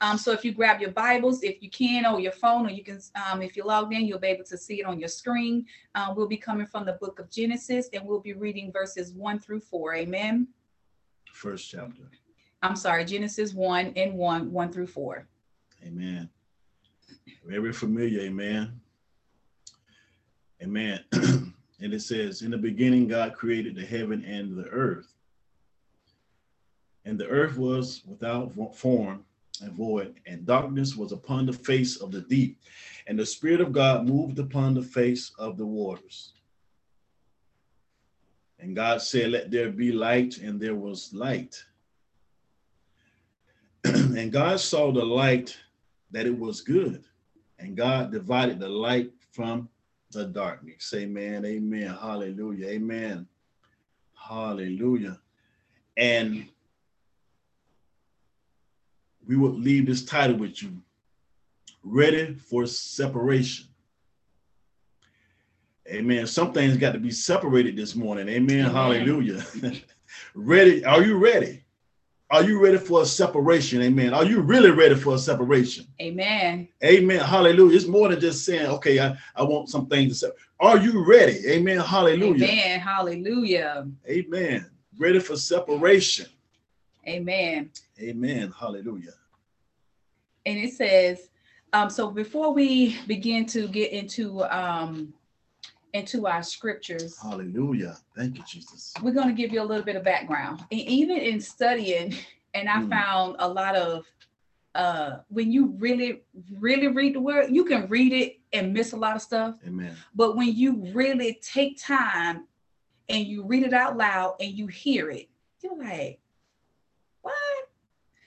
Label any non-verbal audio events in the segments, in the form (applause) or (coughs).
Um, so if you grab your Bibles, if you can, or your phone, or you can, um, if you're logged in, you'll be able to see it on your screen. Um, we'll be coming from the book of Genesis, and we'll be reading verses one through four. Amen. First chapter. I'm sorry, Genesis one and one, one through four. Amen. Very familiar. Amen. Amen. (clears throat) and it says, In the beginning, God created the heaven and the earth. And the earth was without form and void, and darkness was upon the face of the deep. And the Spirit of God moved upon the face of the waters. And God said, Let there be light, and there was light. (clears throat) and God saw the light that it was good. And God divided the light from the darkness. Amen. Amen. Hallelujah. Amen. Hallelujah. And we will leave this title with you ready for separation. Amen. Some things got to be separated this morning. Amen. Amen. Hallelujah. (laughs) ready? Are you ready? Are you ready for a separation? Amen. Are you really ready for a separation? Amen. Amen. Hallelujah. It's more than just saying, okay, I, I want some things to say. Are you ready? Amen. Hallelujah. Amen. Hallelujah. Amen. Ready for separation. Amen. Amen. Hallelujah. And it says, um, so before we begin to get into um into our scriptures. Hallelujah. Thank you, Jesus. We're going to give you a little bit of background. And even in studying, and I mm. found a lot of uh when you really really read the word you can read it and miss a lot of stuff amen but when you really take time and you read it out loud and you hear it you're like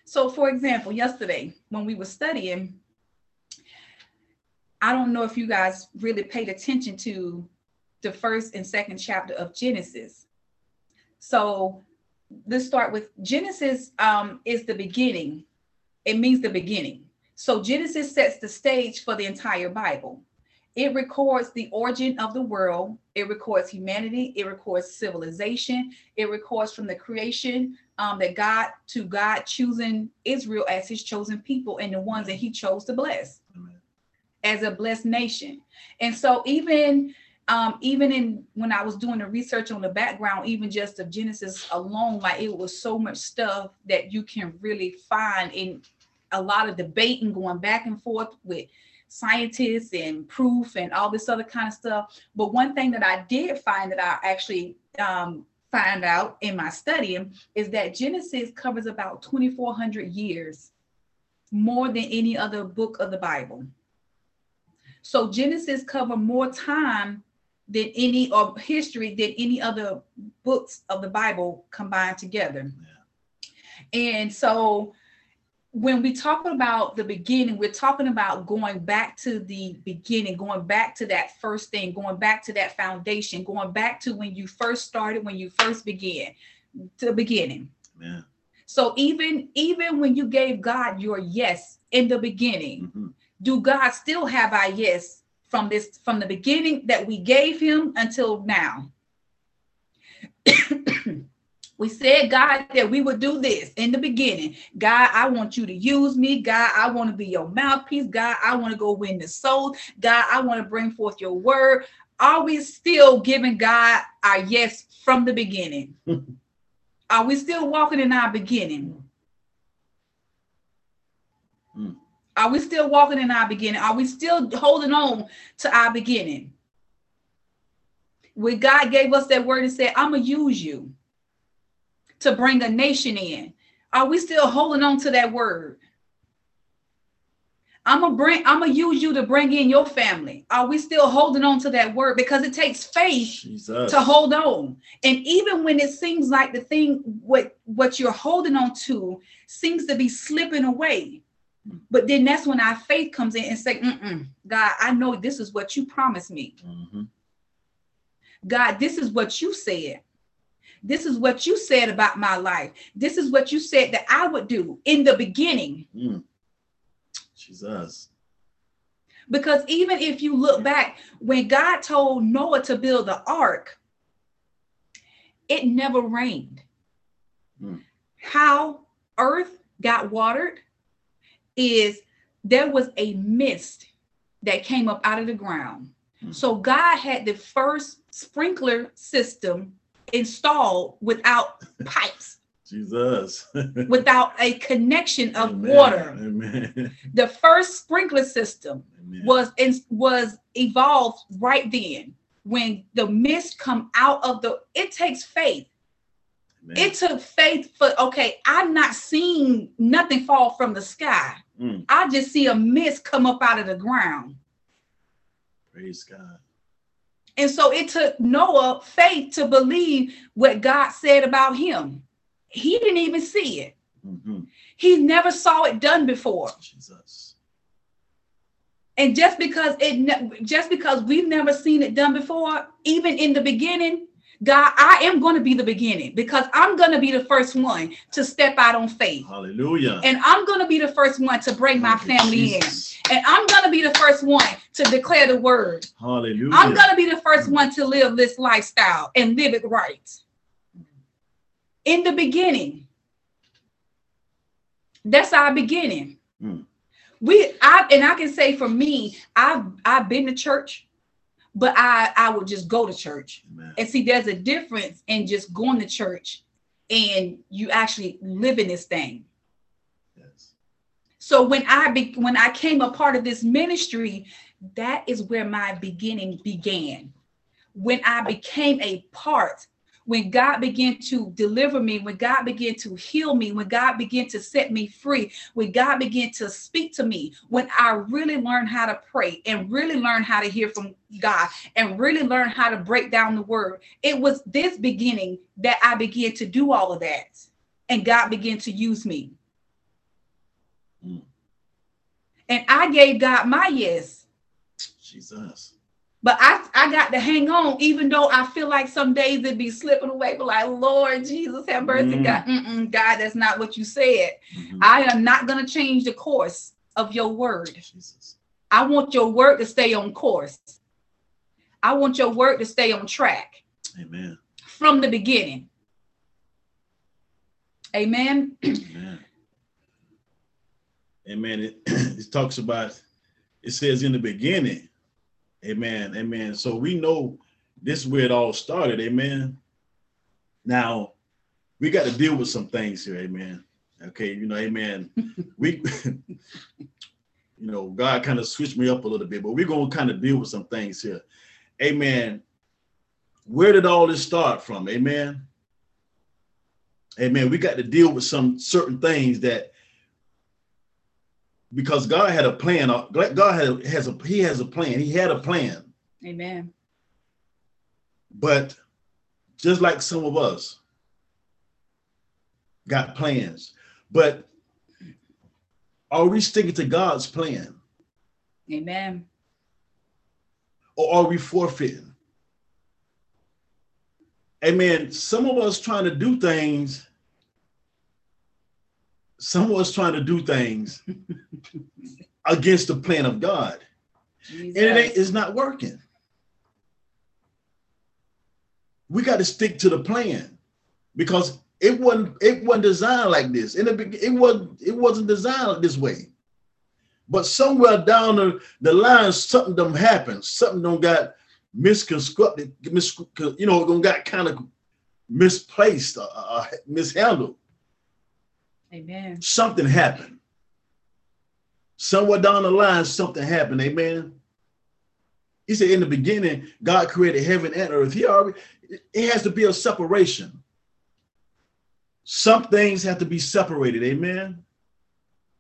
so for example yesterday when we were studying i don't know if you guys really paid attention to the first and second chapter of Genesis. So let's start with Genesis um, is the beginning. It means the beginning. So Genesis sets the stage for the entire Bible. It records the origin of the world. It records humanity. It records civilization. It records from the creation um, that God to God choosing Israel as his chosen people and the ones that he chose to bless as a blessed nation. And so even um, even in when I was doing the research on the background, even just of Genesis alone, like it was so much stuff that you can really find in a lot of debating going back and forth with scientists and proof and all this other kind of stuff. But one thing that I did find that I actually um, find out in my studying is that Genesis covers about 2,400 years more than any other book of the Bible. So Genesis cover more time than any or history than any other books of the Bible combined together. Yeah. And so when we talk about the beginning, we're talking about going back to the beginning, going back to that first thing, going back to that foundation, going back to when you first started, when you first began, to the beginning. Yeah. So even even when you gave God your yes in the beginning, mm-hmm. do God still have our yes from this from the beginning that we gave him until now. (clears throat) (clears throat) we said, God, that we would do this in the beginning. God, I want you to use me. God, I want to be your mouthpiece. God, I want to go win the souls. God, I want to bring forth your word. Are we still giving God our yes from the beginning? (laughs) Are we still walking in our beginning? Mm. Are we still walking in our beginning? Are we still holding on to our beginning? When God gave us that word and said, I'm going to use you to bring a nation in, are we still holding on to that word? I'm gonna bring, I'm gonna use you to bring in your family. Are we still holding on to that word? Because it takes faith Jesus. to hold on. And even when it seems like the thing what what you're holding on to seems to be slipping away, but then that's when our faith comes in and say, God, I know this is what you promised me. Mm-hmm. God, this is what you said. This is what you said about my life. This is what you said that I would do in the beginning. Mm. Jesus. Because even if you look back, when God told Noah to build the ark, it never rained. Mm. How earth got watered is there was a mist that came up out of the ground. Hmm. So God had the first sprinkler system installed without pipes, Jesus. (laughs) without a connection of Amen. water. Amen. The first sprinkler system Amen. was in, was evolved right then when the mist come out of the it takes faith Amen. it took faith for okay i'm not seeing nothing fall from the sky Mm. i just see a mist come up out of the ground Praise God. And so it took noah faith to believe what god said about him he didn't even see it Mhm. he never saw it done before Jesus. and just because it just because we've never seen it done before even in the beginning god i am going to be the beginning because i'm going to be the first one to step out on faith Hallelujah. and i'm going to be the first one to bring my Thank you, family in Jesus. And i'm going to be the first one to declare the word Hallelujah. i'm going to be the first one to live this lifestyle and live it right in the beginning that's our beginning Mm. we i and i can say for me i've i've been to church but i i would just go to church Amen. and see there's a difference in just going to church and you actually living this thing. So when i be, when i came a part of this ministry that is where my beginning began. When i became a part when god began to deliver me when god began to heal me when god began to set me free when god began to speak to me when i really learned how to pray and really learned how to hear from god and really learned how to break down the word it was this beginning that i began to do all of that. And god began to use me Mm. And i gave god my yes Jesus. but I, I got to hang on, even though I feel like some days it'd be slipping away. But like, Lord Jesus, have mercy, Mm. God. Mm-mm, God, that's not what you said. Mhm. I am not going to change the course of your word. Jesus. I want your word to stay on course. I want your word to stay on track Amen. from the beginning. Amen. (clears throat) Amen. Amen. It, (clears throat) it talks about, it says in the beginning, amen, amen. So we know this is where it all started, amen. Now, we got to deal with some things here, amen. Okay, you know, amen. (laughs) we, you know, God kind of switched me up a little bit, but we're going to kind of deal with some things here. Amen. Where did all this start from? Amen. Amen. We got to deal with some certain things that because God had a plan. uh, God had, has a He has a plan. He had a plan, Amen. but just like some of us got plans, but are we sticking to God's plan Amen. or are we forfeiting? Amen. Some of us trying to do things. Some of us trying to do things against the plan of God. Jesus. and it ain't, it's not working. We got to stick to the plan because it wasn't it wasn't designed like this. In the it wasn't it wasn't designed this way. But somewhere down the, the line, something done happened. Something don't got misconstructed, mis, you know, don't got kind of misplaced, uh, uh, mishandled. Amen. Something happened. Somewhere down the line, something happened. Amen. He said, in the beginning, God created heaven and earth. He already, it has to be a separation. Some things have to be separated. Amen.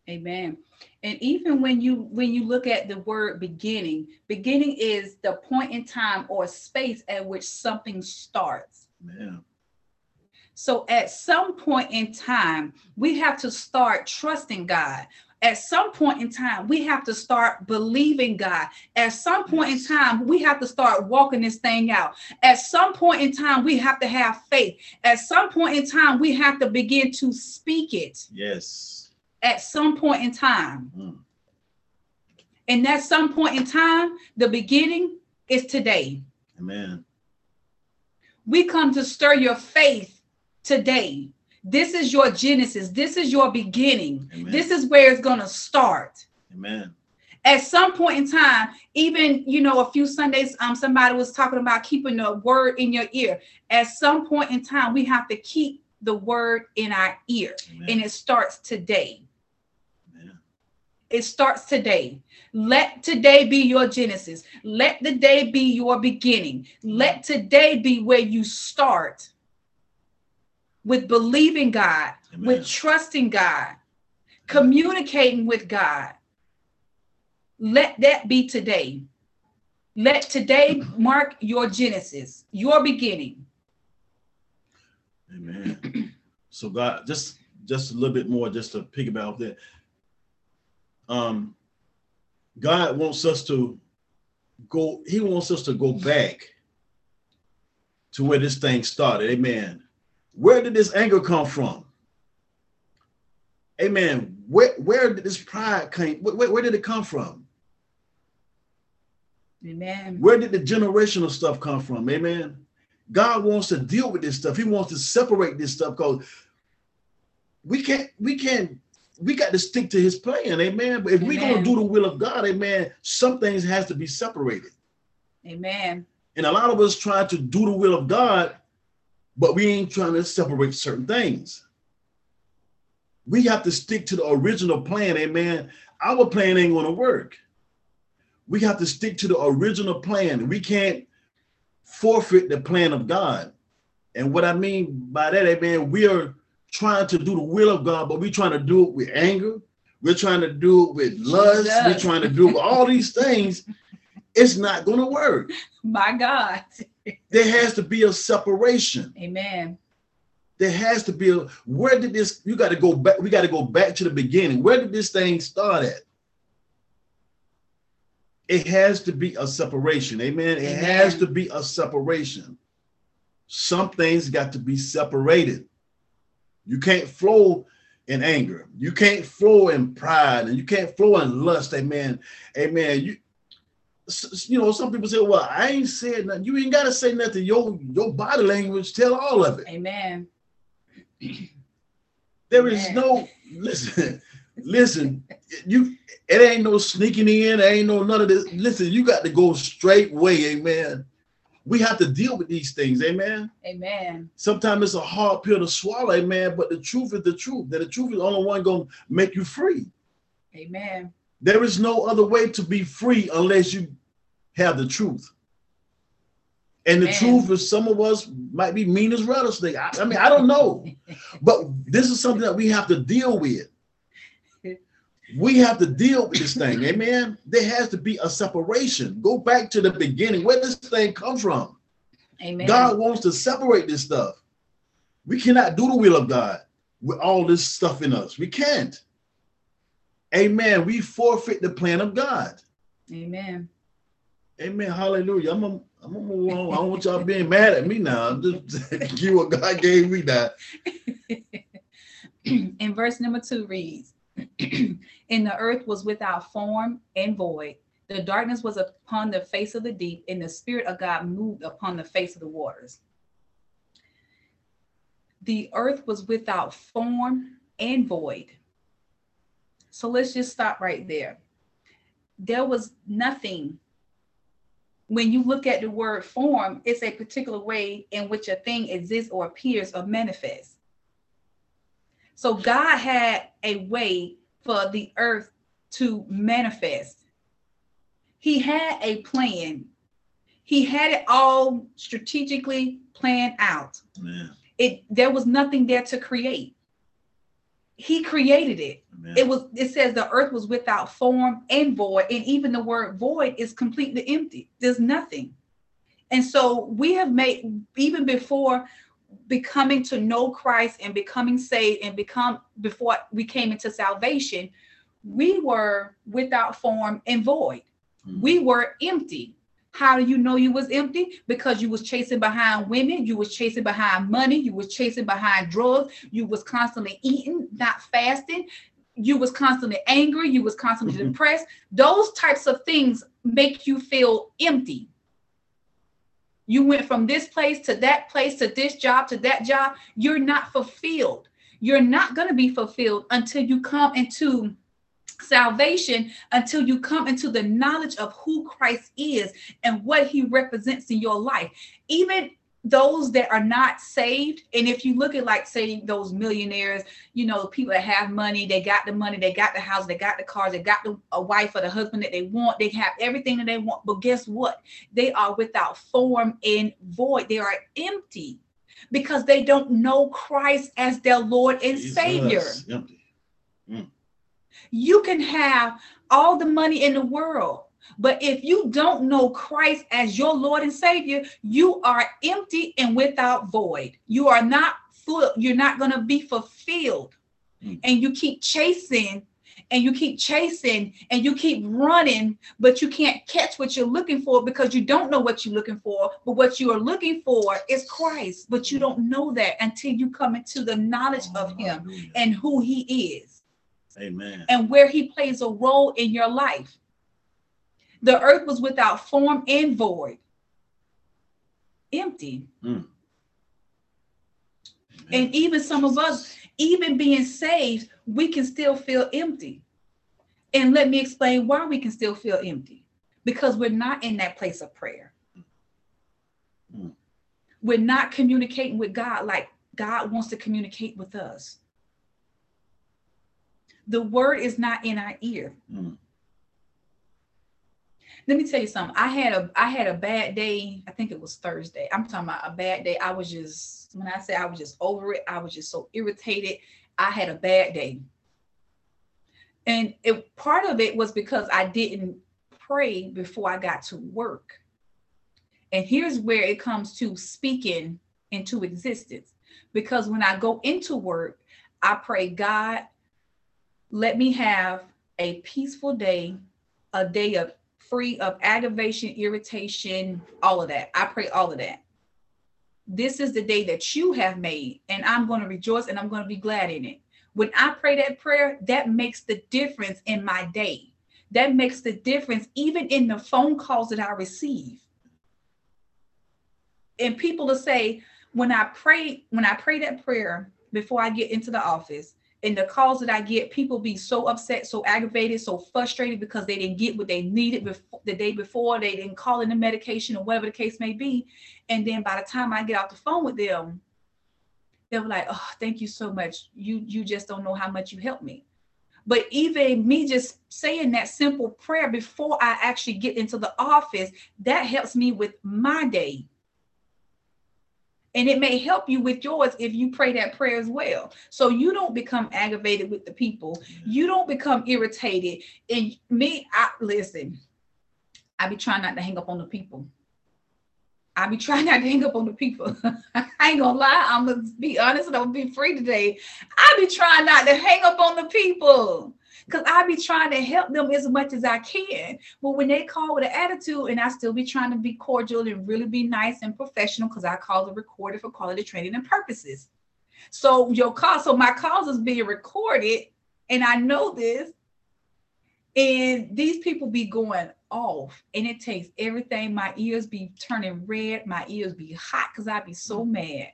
Amen. And even when you when you look at the word beginning, beginning is the point in time or space at which something starts. Man. So at some point in time, we have to start trusting God. At some point in time, we have to start believing God. At some point in time, we have to start walking this thing out. At some point in time, we have to have faith. At some point in time, we have to begin to speak it. Yes. At some point in time. Mm. And at some point in time, the beginning is today. Amen. We come to stir your faith today. This is your genesis. This is your beginning. Amen. This is where it's going to start. Amen. At some point in time, even you know, a few Sundays, um, somebody was talking about keeping the word in your ear. At some point in time, we have to keep the word in our ear, Amen. and it starts today. Amen. It starts today. Let today be your genesis. Let the day be your beginning. Let today be where you start with believing God, Amen. with trusting God, communicating with God. Let that be today. Let today mark your genesis, your beginning. Amen. so God, just just a little bit more, just to piggyback off that. Um, God wants us to go. He wants us to go back to where this thing started. Amen. Where did this anger come from? Amen. Where where did this pride come? Where, where did it come from? Amen. Where did the generational stuff come from? Amen. God wants to deal with this stuff. He wants to separate this stuff because we can't, we can't, we got to stick to his plan. Amen. But if we're gonna do the will of God, amen, some things has to be separated. Amen. And a lot of us try to do the will of God, but we ain't trying to separate certain things. We have to stick to the original plan, amen. Our plan ain't gonna work. We have to stick to the original plan. We can't forfeit the plan of God. And what I mean by that, amen, we are trying to do the will of God, but we're trying to do it with anger. We're trying to do it with lust. We're trying to do all these things. It's not going to work. (laughs) My God. There has to be a separation. Amen. There has to be a where did this? You got to go back. We got to go back to the beginning. Where did this thing start at? It has to be a separation. Amen. It Amen. has to be a separation. Some things got to be separated. You can't flow in anger. You can't flow in pride, and you can't flow in lust. Amen. Amen. You, you know, some people say, "Well, I ain't said nothing." You ain't got to say nothing. Your your body language tell all of it. Amen. (clears throat) There is Amen. no listen, (laughs) listen. You it ain't no sneaking in. There ain't no none of this. Listen, you got to go straight way. Amen. We have to deal with these things. Amen. Amen. Sometimes it's a hard pill to swallow. Amen. But the truth is the truth. That the truth is the only one gonna make you free. Amen. There is no other way to be free unless you have the truth. And the Amen. truth is, some of us might be mean as rattlesnake. I, I mean, I don't know, (laughs) but this is something that we have to deal with. We have to deal with this thing, amen. There has to be a separation. Go back to the beginning. Where this thing come from? Amen. God wants to separate this stuff. We cannot do the will of God with all this stuff in us. We can't. Amen. We forfeit the plan of God. Amen. Amen. Hallelujah. I'm gonna, I'm gonna move on. I don't want y'all being mad at me now. I'm just give what God gave me now. (clears throat) and verse number two reads, (clears throat) And the earth was without form and void. The darkness was upon the face of the deep, and the Spirit of God moved upon the face of the waters. The earth was without form and void. So let's just stop right there. There was nothing. When you look at the word form, it's a particular way in which a thing exists or appears or manifests. So God had a way for the earth to manifest. He had a plan. He had it all strategically planned out. Amen. It there was nothing there to create. He created it. Amen. It was it says the earth was without form and void and even the word void is completely empty. There's nothing. And so we have made even before becoming to know Christ and becoming saved and become before we came into salvation, we were without form and void. Mhm. We were empty. How do you know you was empty? Because you was chasing behind women, you was chasing behind money, you was chasing behind drugs, you was constantly eating, not fasting, you was constantly angry, you was constantly Mhm. depressed. Those types of things make you feel empty. You went from this place to that place to this job to that job. You're not fulfilled You're not going to be fulfilled until you come into salvation until you come into the knowledge of who Christ is and what he represents in your life. Even those that are not saved, and if you look at like say those millionaires, you know, people that have money, they got the money, they got the house, they got the cars, they got the, a wife or the husband that they want, they have everything that they want. But guess what? They are without form and void. They are empty because they don't know Christ as their Lord and Jesus. Savior. Mm. You can have all the money in the world, but if you don't know Christ as your Lord and Savior, you are empty and without void. You are not full, you're not going to be fulfilled. Mm. And you keep chasing and you keep chasing and you keep running, but you can't catch what you're looking for because you don't know what you're looking for. But what you are looking for is Christ, but you don't know that until you come into the knowledge of Him and who He is. Amen. And where He plays a role in your life. The earth was without form and void, empty. Mm. And even some of us, even being saved, we can still feel empty. And let me explain why we can still feel empty because we're not in that place of prayer. Mm. We're not communicating with God like God wants to communicate with us. The word is not in our ear. Mm. Let me tell you something. I had a I had a bad day. I think it was Thursday. I'm talking about a bad day. I was just when I say I was just over it, I was just so irritated. I had a bad day. And it, part of it was because I didn't pray before I got to work. And here's where it comes to speaking into existence. Because when I go into work, I pray, God, let me have a peaceful day, a day of free of aggravation, irritation, all of that. I pray all of that. This is the day that you have made, and I'm going to rejoice and I'm going to be glad in it. When I pray that prayer, that makes the difference in my day. That makes the difference even in the phone calls that I receive. And people will say, when I pray, when I pray that prayer before I get into the office, and the calls that I get, people be so upset, so aggravated, so frustrated because they didn't get what they needed before, the day before. They didn't call in the medication or whatever the case may be. And then by the time I get off the phone with them, they were like, "Oh, thank you so much. You you just don't know how much you helped me." But even me just saying that simple prayer before I actually get into the office, that helps me with my day. And it may help you with yours if you pray that prayer as well. So you don't become aggravated with the people. You don't become irritated. And me, I listen, I be trying not to hang up on the people. I be trying not to hang up on the people. (laughs) I ain't gonna lie, I'm gonna be honest and I'm gonna be free today. I be trying not to hang up on the people because I be trying to help them as much as I can. But when they call with an attitude, and I still be trying to be cordial and really be nice and professional, because I call the recorded for quality training and purposes. So your call, so my calls is being recorded, and I know this. And these people be going off, and it takes everything. My ears be turning red, my ears be hot because I be so mad.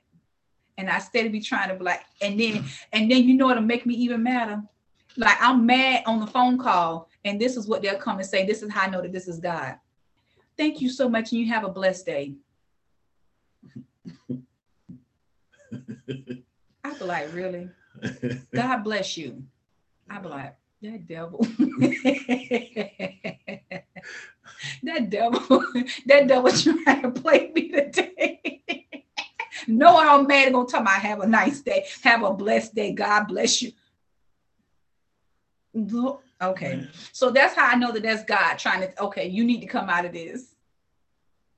And I steady be trying to be like, and then, and then you know what'll make me even madder? Like I'm mad on the phone call, and this is what they'll come and say. This is how I know that this is God. Thank you so much, and you have a blessed day. I be like, really? God bless you. I be like, that devil. (laughs) that devil, (laughs) that devil trying to play me today. (laughs) no, I'm mad I'm gonna tell me I have a nice day, have a blessed day. God bless you. Okay. So that's how I know that that's God trying to, okay, you need to come out of this.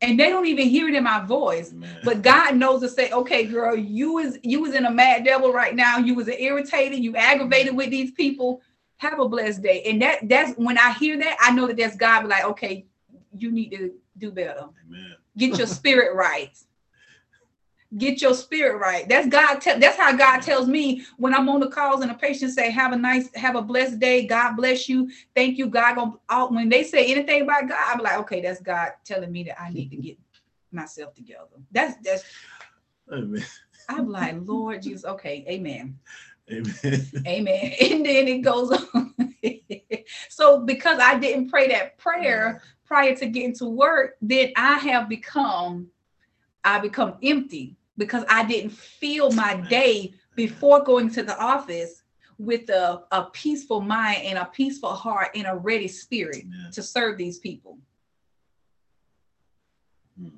And they don't even hear it in my voice. Man. But God knows to say, okay, girl, you was you was in a mad devil right now. You was irritated, you aggravated with these people. Have a blessed day. And that that's when I hear that, I know that that's God be like, okay, you need to do better. Amen. Get your spirit right get your spirit right. That's God. Te- that's how God tells me when I'm on the calls and a patient say, "Have a nice, have a blessed day. God bless you. Thank you, God." Gonna, when they say anything about God, I'm like, okay, that's God telling me that I need to get myself together. That's that's. Amen. I'm like, Lord Jesus. Okay, Amen. Amen. Amen. (laughs) And then it goes on. (laughs) so because I didn't pray that prayer prior to getting to work, then I have become, I become empty because I didn't feel my day before going to the office with a, a peaceful mind and a peaceful heart and a ready spirit Amen. to serve these people. Hmm.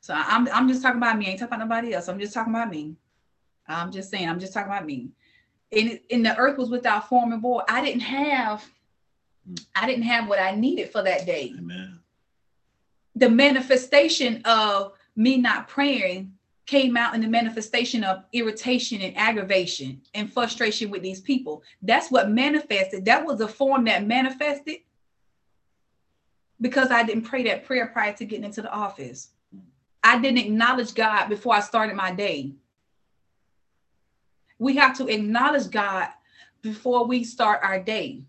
So I'm I'm just talking about me. I ain't talking about nobody else. I'm just talking about me. I'm just saying. I'm just talking about me. And and the earth was without form and void. I didn't have. Hmm. I didn't have what I needed for that day. Amen. The manifestation of me not praying came out in the manifestation of irritation and aggravation and frustration with these people. That's what manifested. That was a form that manifested because I didn't pray that prayer prior to getting into the office. I didn't acknowledge God before I started my day. We have to acknowledge God before we start our day.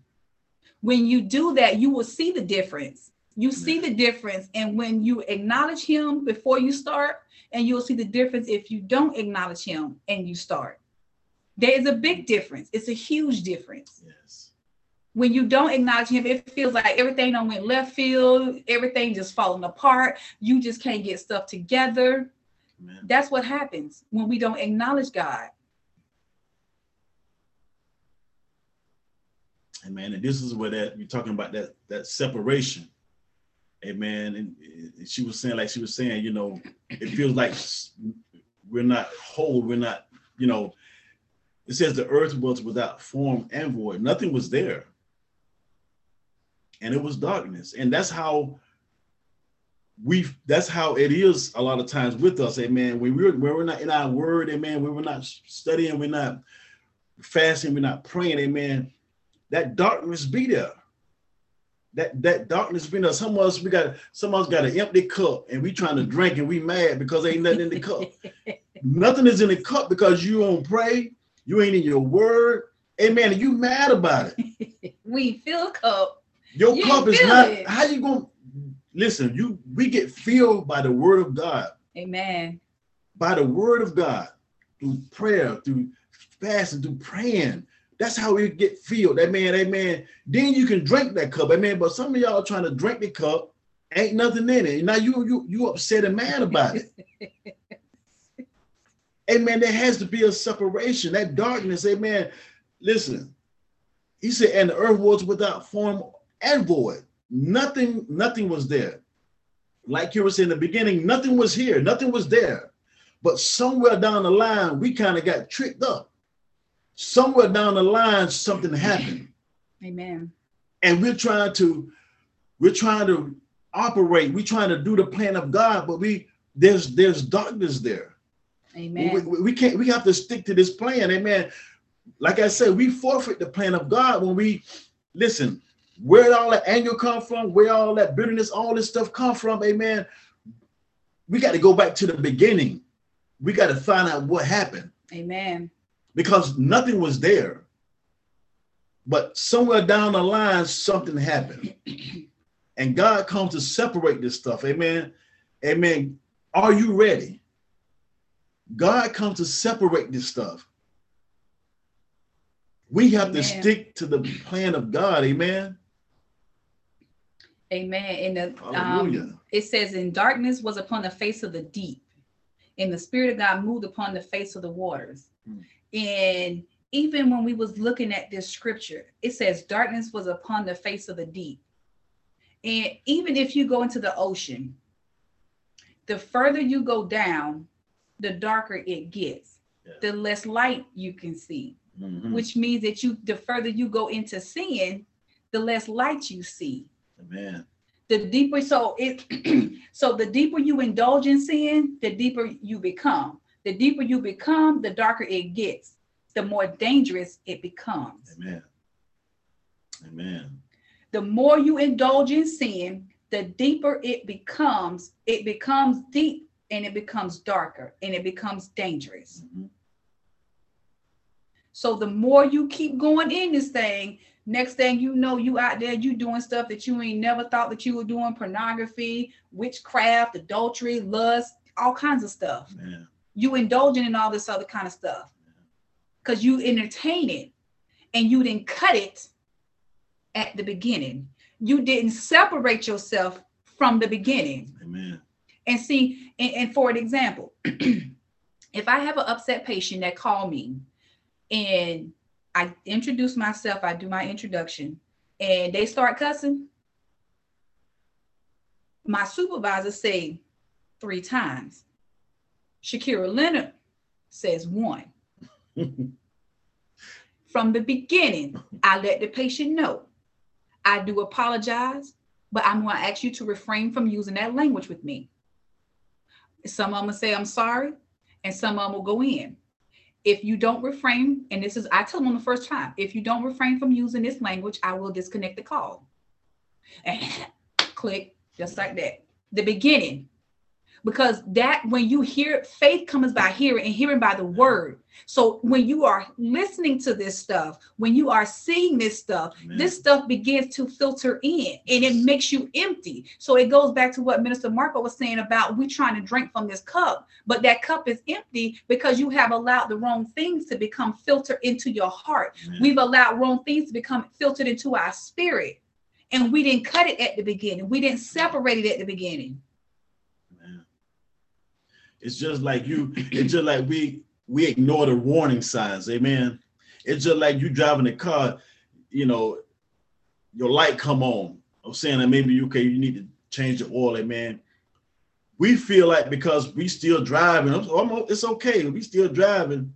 When you do that, you will see the difference. You see the difference. And when you acknowledge Him before you start, and you'll see the difference if you don't acknowledge Him and you start. There is a big mm-hmm. difference. It's a huge difference Yes. when you don't acknowledge him, it feels like everything on went left field, everything just falling apart. You just can't get stuff together. Amen. That's what happens when we don't acknowledge God. Amen. And this is where that you're talking about that that separation. Amen. And, and she was saying, like she was saying, you know, it feels like we're not whole. We're not, you know. It says the earth was without form and void. Nothing was there. And it was darkness. And that's how we that's how it is a lot of times with us, amen. When we're when we're not in our word, amen, when we're not studying, we're not fasting, we're not praying, amen that darkness be there. That that darkness be there. Some of us we got some of us got an empty cup and we trying to drink and we mad because ain't nothing in the cup. (laughs) nothing is in the cup because you don't pray, you ain't in your word. Amen. And you mad about it. (laughs) we fill cup. Your You cup is not it. how you gonna listen, you we get filled by the word of God, Amen. by the word of God, through prayer, through fasting, through praying. That's how we get filled. Amen. Amen. Then you can drink that cup. Amen. But some of y'all trying to drink the cup, ain't nothing in it. Now you you you upset and mad about it. (laughs) amen. There has to be a separation. That darkness, amen. Listen, he said, and the earth was without form and void. Nothing, nothing was there. Like you were saying in the beginning, nothing was here, nothing was there. But somewhere down the line, we kind of got tricked up. Somewhere down the line, something happened. Amen. And we're trying to, we're trying to operate, we're trying to do the plan of God, but we there's there's darkness there. Amen. We, we- can't we have to stick to this plan. Amen. Like I said, we forfeit the plan of God when we listen, where all that anger come from, where all that bitterness, all this stuff come from, amen. We got to go back to the beginning. We got to find out what happened Amen. Because nothing was there. But somewhere down the line, something happened. (clears throat) and God comes to separate this stuff. Amen. Amen. Are you ready? God comes to separate this stuff. We have to stick to the plan of God. Amen. Amen. And the um, it says, "In darkness was upon the face of the deep, and the spirit of God moved upon the face of the waters." Hmm. And even when we was looking at this scripture, it says, "Darkness was upon the face of the deep." And even if you go into the ocean, the further you go down, the darker it gets. Yeah. The less light you can see Mhm. which means that you the further you go into sin the less light you see Amen. the deeper so it (clears throat) so the deeper you indulge in sin the deeper you become the deeper you become the darker it gets the more dangerous it becomes Amen. Amen. the more you indulge in sin the deeper it becomes it becomes deep and it becomes darker and it becomes dangerous Mhm. So the more you keep going in this thing, next thing you know, you out there, you doing stuff that you ain't never thought that you were doing, pornography, witchcraft, adultery, lust, all kinds of stuff. You indulging in all this other kind of stuff. because you entertain it and you didn't cut it at the beginning. You didn't separate yourself from the beginning. Amen. And see, and, and for an example, (clears throat) if I have an upset patient that call me and I introduce myself, I do my introduction, and they start cussing, my supervisor say three times. Shakira Leonard says one. From the beginning, I let the patient know. I do apologize, but I'm going to ask you to refrain from using that language with me. Some of them will say, I'm sorry, and some of them will go in. If you don't refrain, and this is, I tell them the first time, if you don't refrain from using this language, I will disconnect the call. And (laughs) click, just like that. The beginning, because that when you hear faith comes by hearing and hearing by the word. So when you are listening to this stuff when you are seeing this stuff Amen. this stuff begins to filter in and it makes you empty. So it goes back to what minister marco was saying about we trying to drink from this cup but that cup is empty because you have allowed the wrong things to become filtered into your heart. Amen. we've allowed wrong things to become filtered into our spirit. And we didn't cut it at the beginning. We didn't separate it at the beginning it's just like you, it's just like we we ignore the warning signs, amen. It's just like you driving a car, you know, your light come on. I'm saying that maybe you okay, you need to change the oil, amen. We feel like because we still driving, it's okay, we still driving,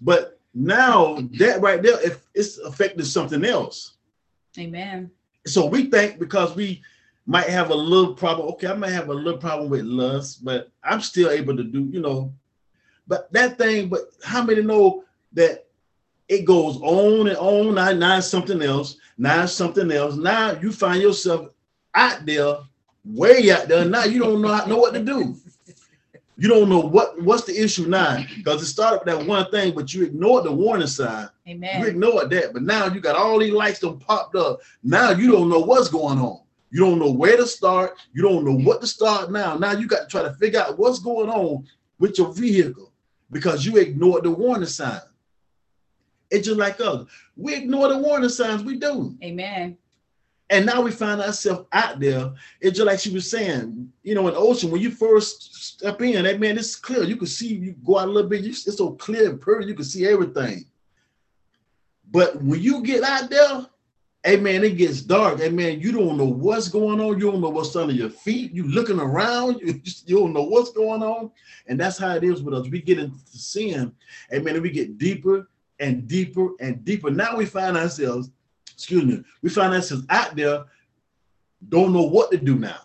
but now that right there, if it's affecting something else. Amen. So we think because we might have a little problem. Okay, I might have a little problem with lust, but I'm still able to do, you know. But that thing, but how many know that it goes on and on? Now, now something else, now something else. Now you find yourself out there, way out there. Now you don't know, know what to do. You don't know what what's the issue now because it started with that one thing, but you ignored the warning sign. Amen. You ignored that, but now you got all these lights that popped up. Now you don't know what's going on. You don't know where to start. You don't know what to start now. Now you got to try to figure out what's going on with your vehicle because you ignored the warning sign. It's just like us. We ignore the warning signs. We do. Amen. And now we find ourselves out there. It's just like she was saying, you know, in the ocean, when you first step in, that man, it's clear. You can see, you go out a little bit, you, it's so clear and pretty, you can see everything. But when you get out there, Hey man, it gets dark. Hey man, you don't know what's going on. You don't know what's under your feet. You looking around. (laughs) You, just, you don't know what's going on. And that's how it is with us. We get into sin. Hey man, we get deeper and deeper and deeper. Now we find ourselves, excuse me, we find ourselves out there, don't know what to do now.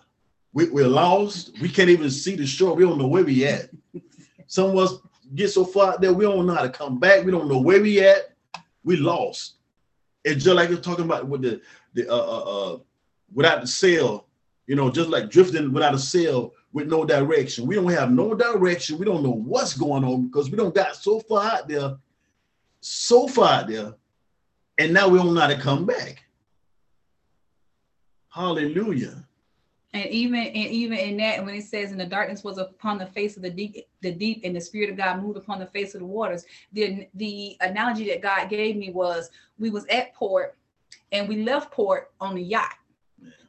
We, we're lost. We can't even see the shore. We don't know where we at. Some of us get so far out there, we don't know how to come back. We don't know where we at. We lost. It's just like you're talking about with the the uh, uh, uh without the sail, you know, just like drifting without a sail with no direction. We don't have no direction. We don't know what's going on because we don't got so far out there, so far out there, and now we don't know how to come back. Hallelujah. And even and even in that, when it says, "And the darkness was upon the face of the deep, the deep, and the spirit of God moved upon the face of the waters," the the analogy that God gave me was, we was at port, and we left port on the yacht,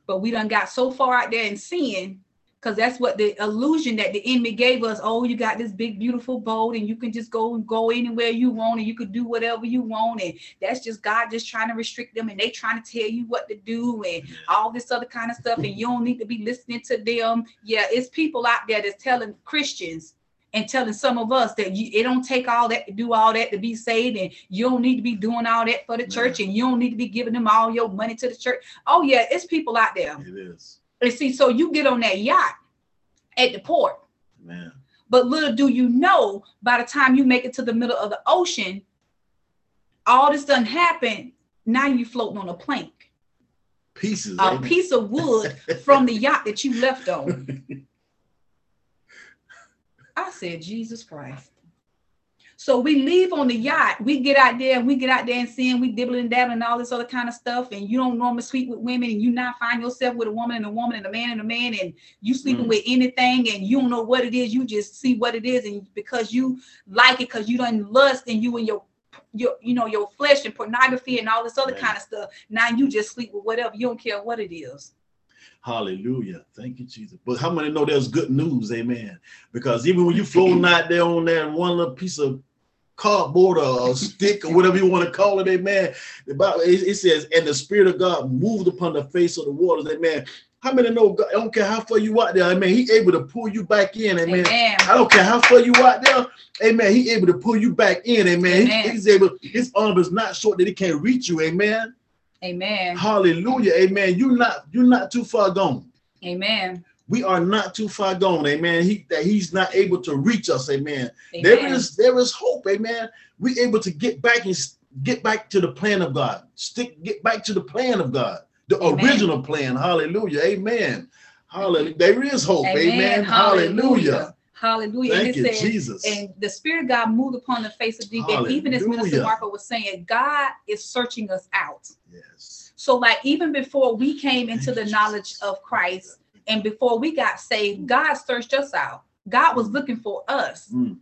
but we done got so far out there in sin because that's what the illusion that the enemy gave us. Oh, you got this big, beautiful boat, and you can just go and go anywhere you want, and you could do whatever you want. And that's just God just trying to restrict them, and they trying to tell you what to do, and all this other kind of stuff. And you don't need to be listening to them. Yeah, it's people out there that's telling Christians and telling some of us that you, it don't take all that to do all that to be saved, and you don't need to be doing all that for the church, and you don't need to be giving them all your money to the church. Oh yeah, it's people out there. It is and see, so you get on that yacht at the port. Man. But little do you know, by the time you make it to the middle of the ocean, all this doesn't happen. Now you floating on a plank. Pieces. A piece of wood from the yacht that you left on. (laughs) I said, Jesus Christ. So we leave on the yacht, we get out there and we get out there and seeing we dibbling and dabbling and all this other kind of stuff. And you don't normally sleep with women and you not find yourself with a woman and a woman and a man and a man and you sleeping mm. with anything and you don't know what it is. You just see what it is. And because you like it, because you don't lust and you and your your you know your flesh and pornography and all this other kind of stuff. Now you just sleep with whatever. You don't care what it is. Hallelujah. Thank you, Jesus. But how many know there's good news? Amen. Because even when you floating out there on that one little piece of cardboard or a stick or whatever you want to call it, amen. The Bible it, it says, and the spirit of God moved upon the face of the waters, amen. How many know God, I don't care how far you out there, amen. He able to pull you back in, amen. Amen. I don't care how far you out there, amen. He able to pull you back in, amen. He- Amen. he's able, his arm is not short that he can't reach you, amen. Amen. Hallelujah, amen. You're not, you're not too far gone Amen. We are not too far gone, amen. He that he's not able to reach us, amen. Amen. There is there is hope, amen. We able to get back and get back to the plan of God. Stick get back to the plan of God, the Amen. original plan. Hallelujah, amen. Hallelujah. There is hope, amen. Amen. Hallelujah. Hallelujah. Thank and you, says, Jesus. and the Spirit of God moved upon the face of deep. And even as Minister. Marco was saying, God is searching us out. yes. So, like, even before we came into the knowledge of Christ and before we got saved, God searched us out. God was looking for us. Mm.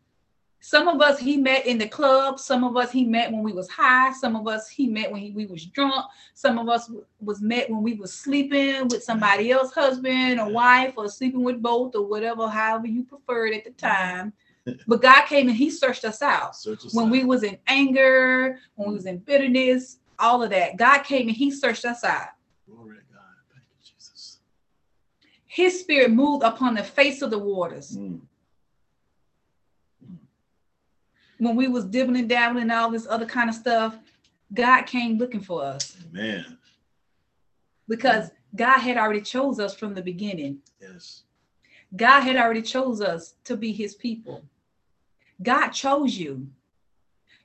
Some of us he met in the club. Some of us he met when we was high. Some of us he met when he, we was drunk. Some of us was met when we was sleeping with somebody else, husband or wife, or sleeping with both, or whatever, however you preferred at the time. (laughs) But God came and He searched us out Search us when out. we was in anger, when we was in bitterness, all of that. God came and He searched us out. Glory to God. Thank you, Jesus. His Spirit moved upon the face of the waters. Mm. When we was dibbling and dabbling and all this other kind of stuff, God came looking for us. Amen. because God had already chose us from the beginning. Yes. God had already chose us to be his people. God chose you.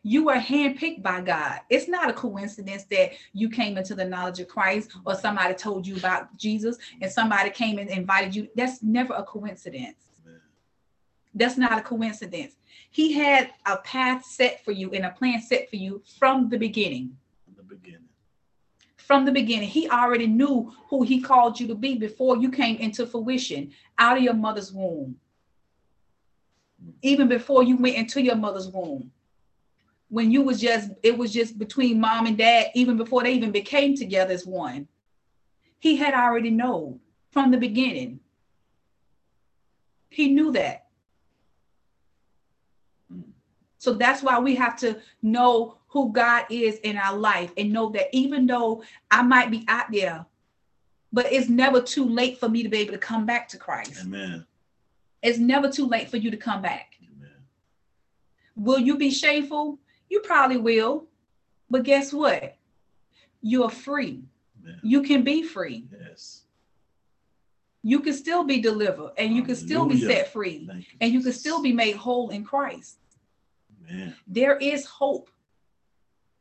You were handpicked by God. It's not a coincidence that you came into the knowledge of Christ or somebody told you about Jesus and somebody came and invited you. That's never a coincidence. Amen. That's not a coincidence. He had a path set for you and a plan set for you from the beginning. From the beginning. from the beginning. He already knew who he called you to be before you came into fruition out of your mother's womb. Mm. Even before you went into your mother's womb. When you was just, it was just between mom and dad, even before they even became together as one. He had already known from the beginning. He knew that. So that's why we have to know who God is in our life and know that even though I might be out there, but it's never too late for me to be able to come back to Christ. Amen. It's never too late for you to come back. Amen. Will you be shameful? You probably will. But guess what? You're free. Amen. You can be free. Yes. You can still be delivered and you can still be set free you. and you can still be made whole in Christ. Amen. there is hope.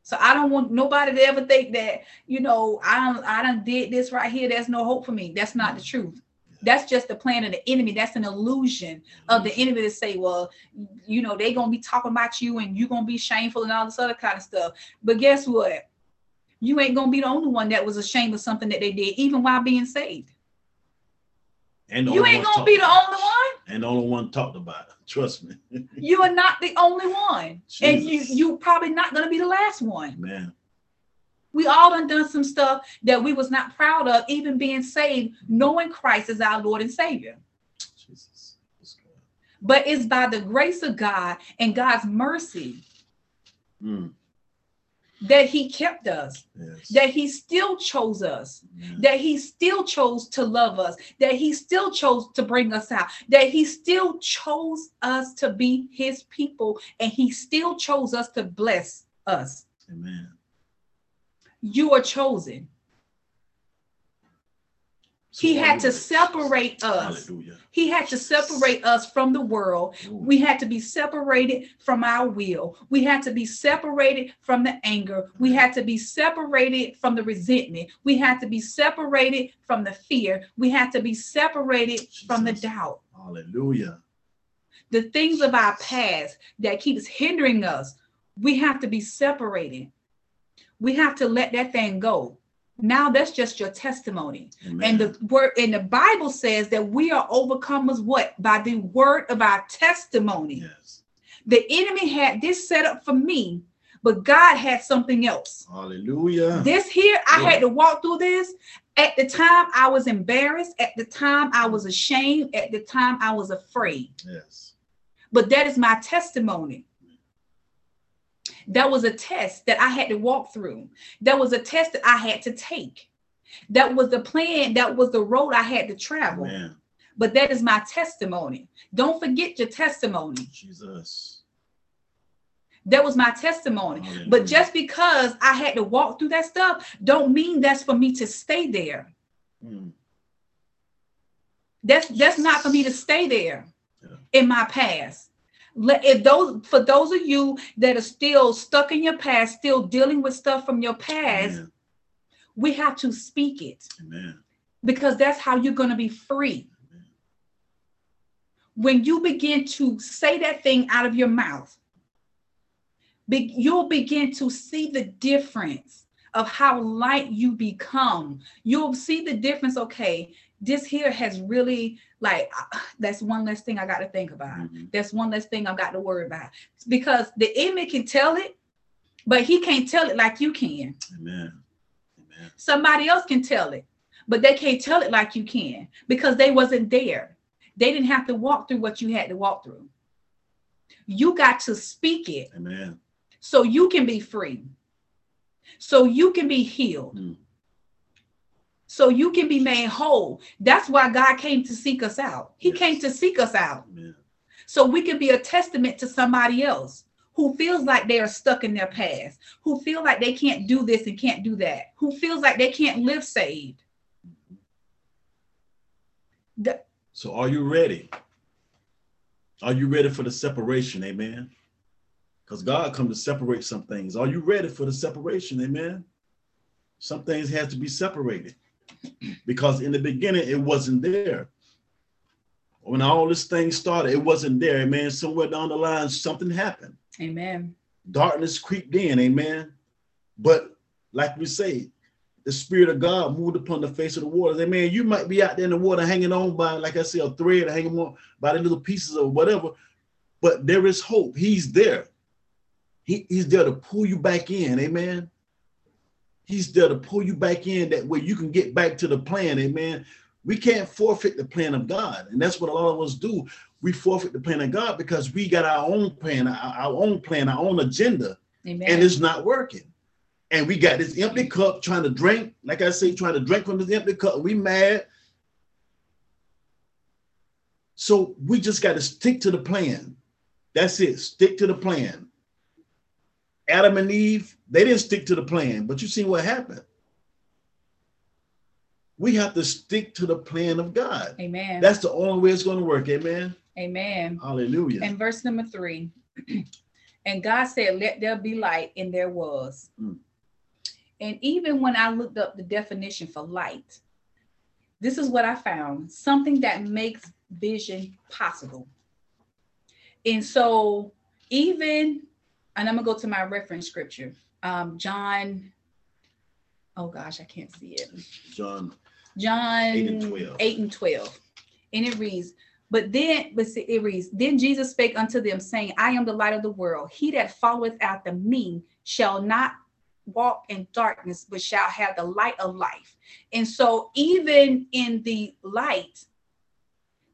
So I don't want nobody to ever think that, you know, I don't I done did this right here. There's no hope for me. That's not the mm. truth. That's just the plan of the enemy. That's an illusion of the mm-hmm. enemy to say, well, you know, they gonna be talking about you and you gonna be shameful and all this other kind of stuff. But guess what? You ain't gonna be the only one that was ashamed of something that they did, even while being saved. And You ain't gonna be the only one. And the only one talked about it. (laughs) Trust me. You are not the only one. And you Jesus. you probably not gonna be the last one. Man. We all done done some stuff that we was not proud of, even being saved, knowing Christ as our Lord and Savior. Jesus. But it's by the grace of God and God's mercy Mm. that He kept us, Yes. that He still chose us, Amen. that He still chose to love us, that He still chose to bring us out, that He still chose us to be His people, and He still chose us to bless us. Amen. You are chosen. He had to separate us. Hallelujah. He had to separate us from the world. We had to be separated from our will. We had to be separated from the anger. We had to be separated from the resentment. We had to be separated from the fear. We had to be separated from the doubt. Hallelujah. The things of our past that keeps hindering us, we have to be separated. We have to let that thing go. Now that's just your testimony. Amen. And the word and the Bible says that we are overcomers what? By the word of our testimony. yes. The enemy had this set up for me, but God had something else. Hallelujah. This here, I Yeah. had to walk through this. At the time, I was embarrassed. At the time, I was ashamed. At the time, I was afraid. Yes. But that is my testimony. That was a test that I had to walk through. That was a test that I had to take. That was the plan. That was the road I had to travel. Amen. But that is my testimony. Don't forget your testimony. Jesus. That was my testimony. Hallelujah. But just because I had to walk through that stuff, don't mean that's for me to stay there. Mm. That's that's not for me to stay there Yeah. in my past. Let if those for those of you that are still stuck in your past, still dealing with stuff from your past, Amen. we have to speak it Amen. because that's how you're going to be free. Amen. When you begin to say that thing out of your mouth, be, you'll begin to see the difference of how light you become. You'll see the difference. Okay, this here has really like uh, that's one less thing I got to think about. Mhm. That's one less thing I've got to worry about because the enemy can tell it, but he can't tell it like you can. Amen. Amen. Somebody else can tell it, but they can't tell it like you can because they wasn't there. They didn't have to walk through what you had to walk through. You got to speak it Amen. so you can be free. So you can be healed. Mm. So you can be made whole. That's why God came to seek us out. He Yes. came to seek us out. Amen. So we can be a testament to somebody else who feels like they are stuck in their past, who feel like they can't do this and can't do that, who feels like they can't live saved. The- So are you ready? Are you ready for the separation? Amen. Because God come to separate some things. Are you ready for the separation? Amen. Some things have to be separated. Because in the beginning it wasn't there. When all this thing started, it wasn't there. Amen. Somewhere down the line, something happened. Amen. Darkness creeped in, amen. But like we say, the spirit of God moved upon the face of the waters. Amen. You might be out there in the water hanging on by, like I say, a thread hanging on by the little pieces or whatever, but there is hope. He's there. He, he's there to pull you back in. Amen. He's there to pull you back in that way you can get back to the plan. Amen. We can't forfeit the plan of God. And that's what a lot of us do. We forfeit the plan of God because we got our own plan, our, our own plan, our own agenda Amen. and it's not working. And we got this empty cup trying to drink, like I say, trying to drink from this empty cup. We mad. So we just got to stick to the plan. That's it. Stick to the plan. Adam and Eve, they didn't stick to the plan, but you see what happened. We have to stick to the plan of God. Amen. That's the only way it's going to work. Amen. Amen. Hallelujah. And verse number three. (clears throat) and God said, Let there be light, and there was. Mm. And even when I looked up the definition for light, this is what I found something that makes vision possible. And so, even, and I'm going to go to my reference scripture, um, John, oh gosh, I can't see it. John John 8 and 12. 8 and 12. And it reads, but then, but see, it reads, then Jesus spake unto them, saying, I am the light of the world. He that followeth after me shall not walk in darkness, but shall have the light of life. And so, even in the light,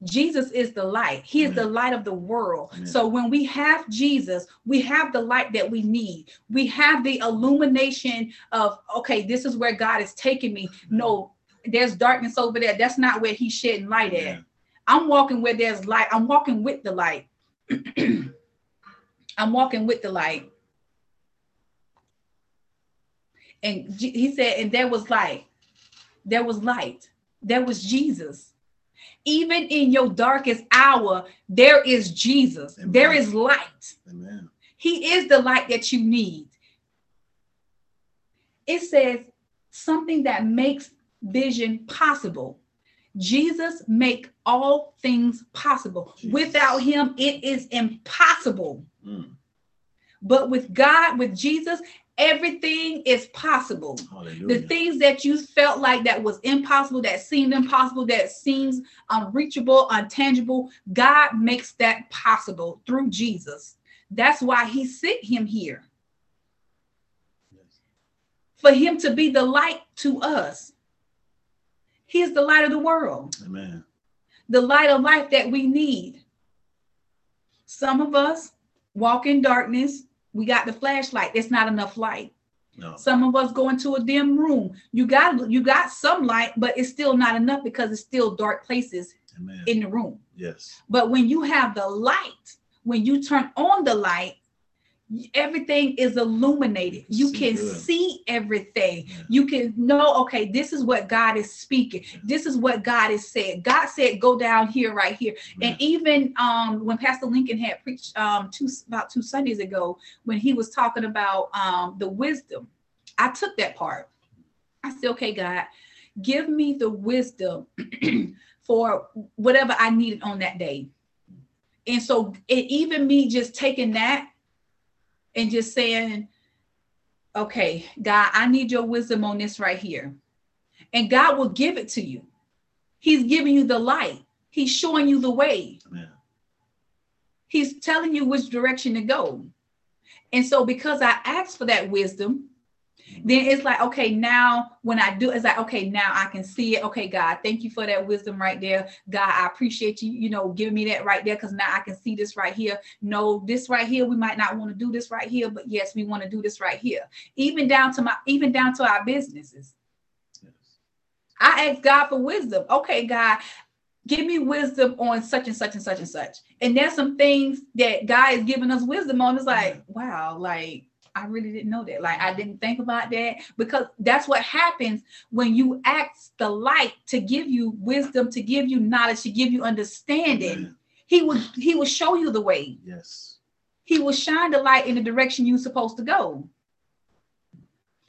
Jesus is the light. He is the mm. light of the world. Amen. So when we have Jesus, we have the light that we need. We have the illumination of, okay, this is where God is taking me. Mm. No, there's darkness over there. That's not where he's shedding light at. I'm walking where there's light. I'm walking with the light. (clears throat) I'm walking with the light. And he said, and there was light. There was light. There was Jesus. Even in your darkest hour, there is Jesus. Amen. There is light. Amen. He is the light that you need. It says something that makes vision possible. Jesus make all things possible. Jesus. Without him it is impossible. Mm. But with God, with Jesus, everything is possible. Hallelujah. The things that you felt like that was impossible, that seemed impossible, that seems unreachable, untangible, God makes that possible through Jesus. That's why he sent him here. for him to be the light to us. He is the light of the world. Amen. The light of life that we need. Some of us walk in darkness. We got the flashlight. It's not enough light. No. Some of us go into a dim room. You got you got some light, but it's still not enough because it's still dark places Amen. in the room. yes. But when you have the light, when you turn on the light, everything is illuminated. You can see everything. Yeah. You can know, okay, this is what God is speaking. This is what God has said. God said, go down here, right here. And even um, when Pastor Lincoln had preached um, two about two Sundays ago, when he was talking about um, the wisdom, I took that part. I said, okay, God, give me the wisdom (clears throat) for whatever I needed on that day. And so, it, even me just taking that and just saying, okay, God, I need your wisdom on this right here. And God will give it to you. He's giving you the light, He's showing you the way. Amen. He's telling you which direction to go. And so, because I asked for that wisdom, then it's like, okay, now when I do, it's like, okay, now I can see it. Okay, God, thank you for that wisdom right there. God, I appreciate you, you know, giving me that right there because now I can see this right here. No, this right here, we might not want to do this right here, but yes, we want to do this right here. Even down to my, even down to our businesses. Yes. I ask God for wisdom. Okay, God, give me wisdom on such and such and such and such. And there's some things that God is giving us wisdom on. It's like, wow, like I really didn't know that. Like I didn't think about that because that's what happens when you ask the light to give you wisdom, to give you knowledge, to give you understanding. Amen. He will he will show you the way. Yes. He will shine the light in the direction you're supposed to go.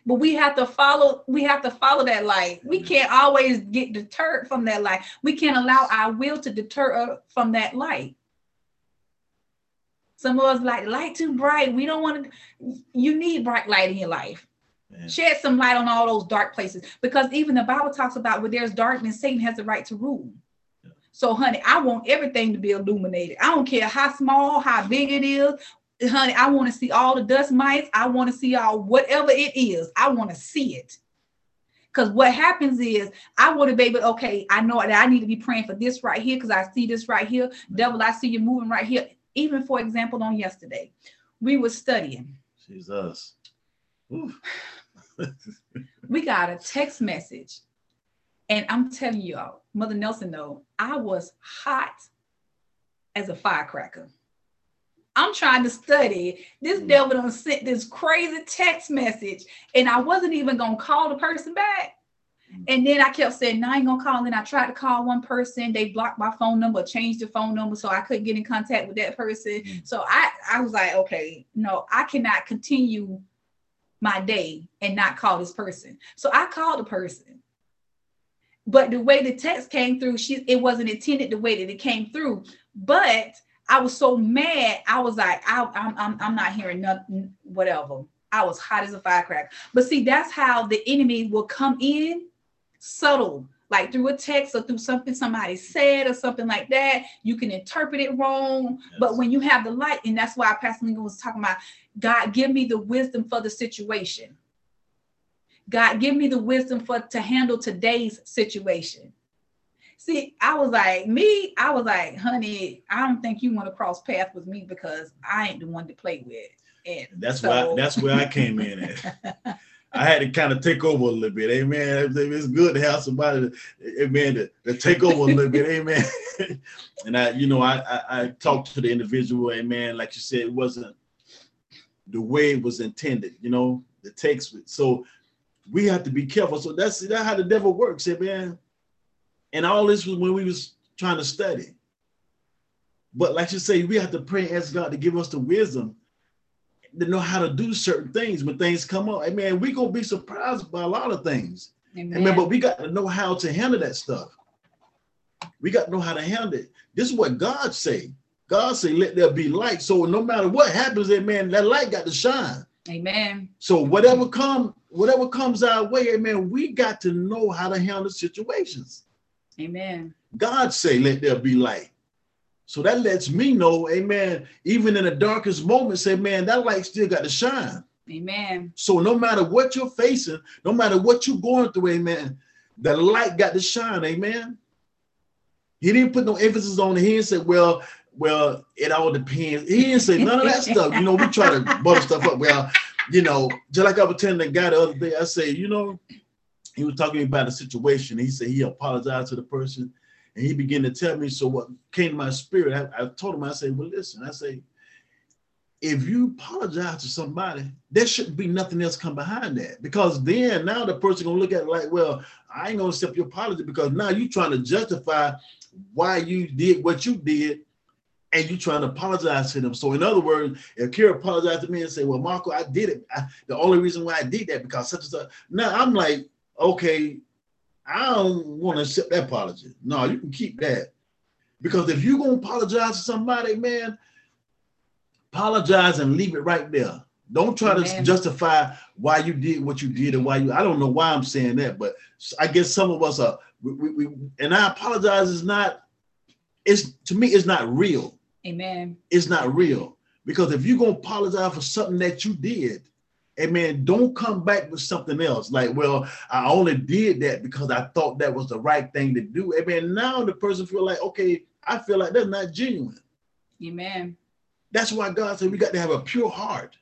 But we have to follow, we have to follow that light. We can't always get deterred from that light. We can't allow our will to deter uh, from that light. Some of us like light too bright. We don't want to, you need bright light in your life. Man. Shed some light on all those dark places because even the Bible talks about where there's darkness, Satan has the right to rule. Yeah. So, honey, I want everything to be illuminated. I don't care how small, how big it is. Honey, I want to see all the dust mites. I want to see all whatever it is. I want to see it. Because what happens is I want to be able, okay, I know that I need to be praying for this right here because I see this right here. Devil, I see you moving right here. Even for example, on yesterday, we were studying. Jesus. (laughs) We got a text message. And I'm telling y'all, Mother Nelson though, I was hot as a firecracker. I'm trying to study. This Mm. devil done sent this crazy text message, and I wasn't even gonna call the person back. Mm. And then I kept saying, "No, I ain't gonna call." And I tried to call one person. They blocked my phone number, changed the phone number, so I couldn't get in contact with that person. Mm. So I, I was like, "Okay, no, I cannot continue my day and not call this person." So I called the person. But the way the text came through, she it wasn't intended the way that it came through. But I was so mad. I was like, I, I'm, I'm, I'm not hearing nothing, whatever. I was hot as a firecracker. But see, that's how the enemy will come in subtle, like through a text or through something somebody said or something like that. You can interpret it wrong. But when you have the light, and that's why Pastor Lincoln was talking about, God, give me the wisdom for the situation. God, give me the wisdom for to handle today's situation. See, I was like, me, I was like, honey, I don't think you want to cross paths with me because I ain't the one to play with. And That's so- why that's where I came in at. (laughs) I had to kind of take over a little bit, amen. It's good to have somebody, eh, amen, to, to take over a little bit, amen. (laughs) and I, you know, I, I I talked to the individual, amen. Like you said, it wasn't the way it was intended, you know, the text. So we have to be careful. So that's that's how the devil works, amen. And all this was when we was trying to study. But like you say, we have to pray and ask God to give us the wisdom to know how to do certain things when things come up. I mean, we gonna be surprised by a lot of things. Amen. Amen. But we got to know how to handle that stuff. We got to know how to handle it. This is what God say. God say, "Let there be light." So no matter what happens, amen, that light got to shine. Amen. So whatever come, whatever comes our way, amen, we got to know how to handle situations. Amen. God say, let there be light. So that lets me know, amen, even in the darkest moments, say, man, that light still got to shine. Amen. So no matter what you're facing, no matter what you're going through, amen, the light got to shine, amen. He didn't put no emphasis on it. He didn't say, well, well, it all depends. He didn't say none of that (laughs) stuff. You know, we try to butter stuff up. Well, you know, just like I was telling that guy the other day, I say, you know, he was talking about the situation. He said he apologized to the person and he began to tell me. So what came to my spirit, I, I told him, I said, well, listen, I say, if you apologize to somebody, there shouldn't be nothing else come behind that. Because then now the person gonna look at it like, well, I ain't gonna accept your apology because now you trying to justify why you did what you did and you trying to apologize to them. So in other words, if Kira apologized to me and say, well, Marco, I did it. I, the only reason why I did that because such and such. Now I'm like, okay, I don't want to accept that apology. No, you can keep that. Because if you're gonna apologize to somebody, man, apologize and leave it right there. Don't try Amen. to justify why you did what you did and why you. I don't know why I'm saying that, but I guess some of us are. We, we, we and I apologize is not. It's to me, it's not real. Amen. It's not real because if you're gonna apologize for something that you did, Amen. Don't come back with something else. Like, well, I only did that because I thought that was the right thing to do. Amen. Now the person feel like, okay, I feel like that's not genuine. Amen. That's why God said we got to have a pure heart.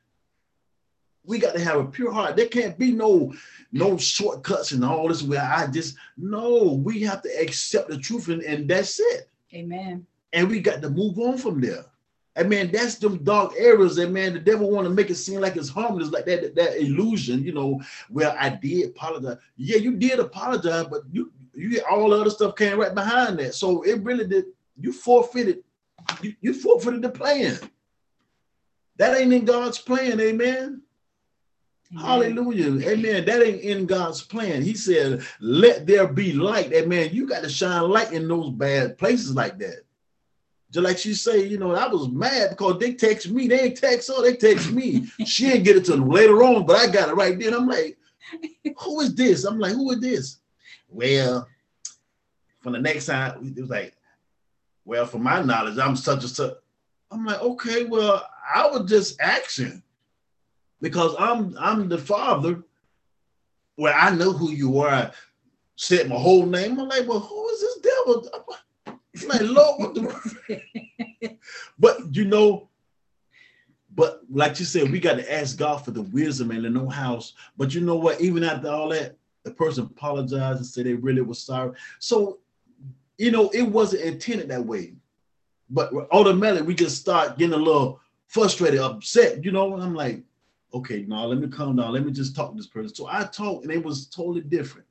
We got to have a pure heart. There can't be no no shortcuts and all this where I just no, we have to accept the truth and, and that's it. Amen. And we got to move on from there. And man, that's them dark areas. And man, the devil want to make it seem like it's harmless, like that, that illusion, you know, where I did apologize. Yeah, you did apologize, but you you all the other stuff came right behind that. So it really did, you forfeited, you, you forfeited the plan. That ain't in God's plan, amen. Amen. Hallelujah. Amen. That ain't in God's plan. He said, let there be light. Amen. You got to shine light in those bad places like that. Just like she say, you know, I was mad because they text me. They ain't text her, they text me. she didn't get it to later on, but I got it right then. I'm like, who is this? I'm like, who is this? Well, from the next time, it was like, well, from my knowledge, I'm such a such. I'm like, okay, well, I was just asking because I'm I'm the father. Well, I know who you are. I said my whole name. I'm like, well, who is this devil? It's like, Lord, what the (laughs) but you know, but like you said, we got to ask God for the wisdom and the know-how. But you know what? Even after all that, the person apologized and said they really was sorry. So, you know, it wasn't intended that way. But automatically, we just start getting a little frustrated, upset, you know. I'm like, okay, now let me calm down. Let me just talk to this person. So I talked, and it was totally different.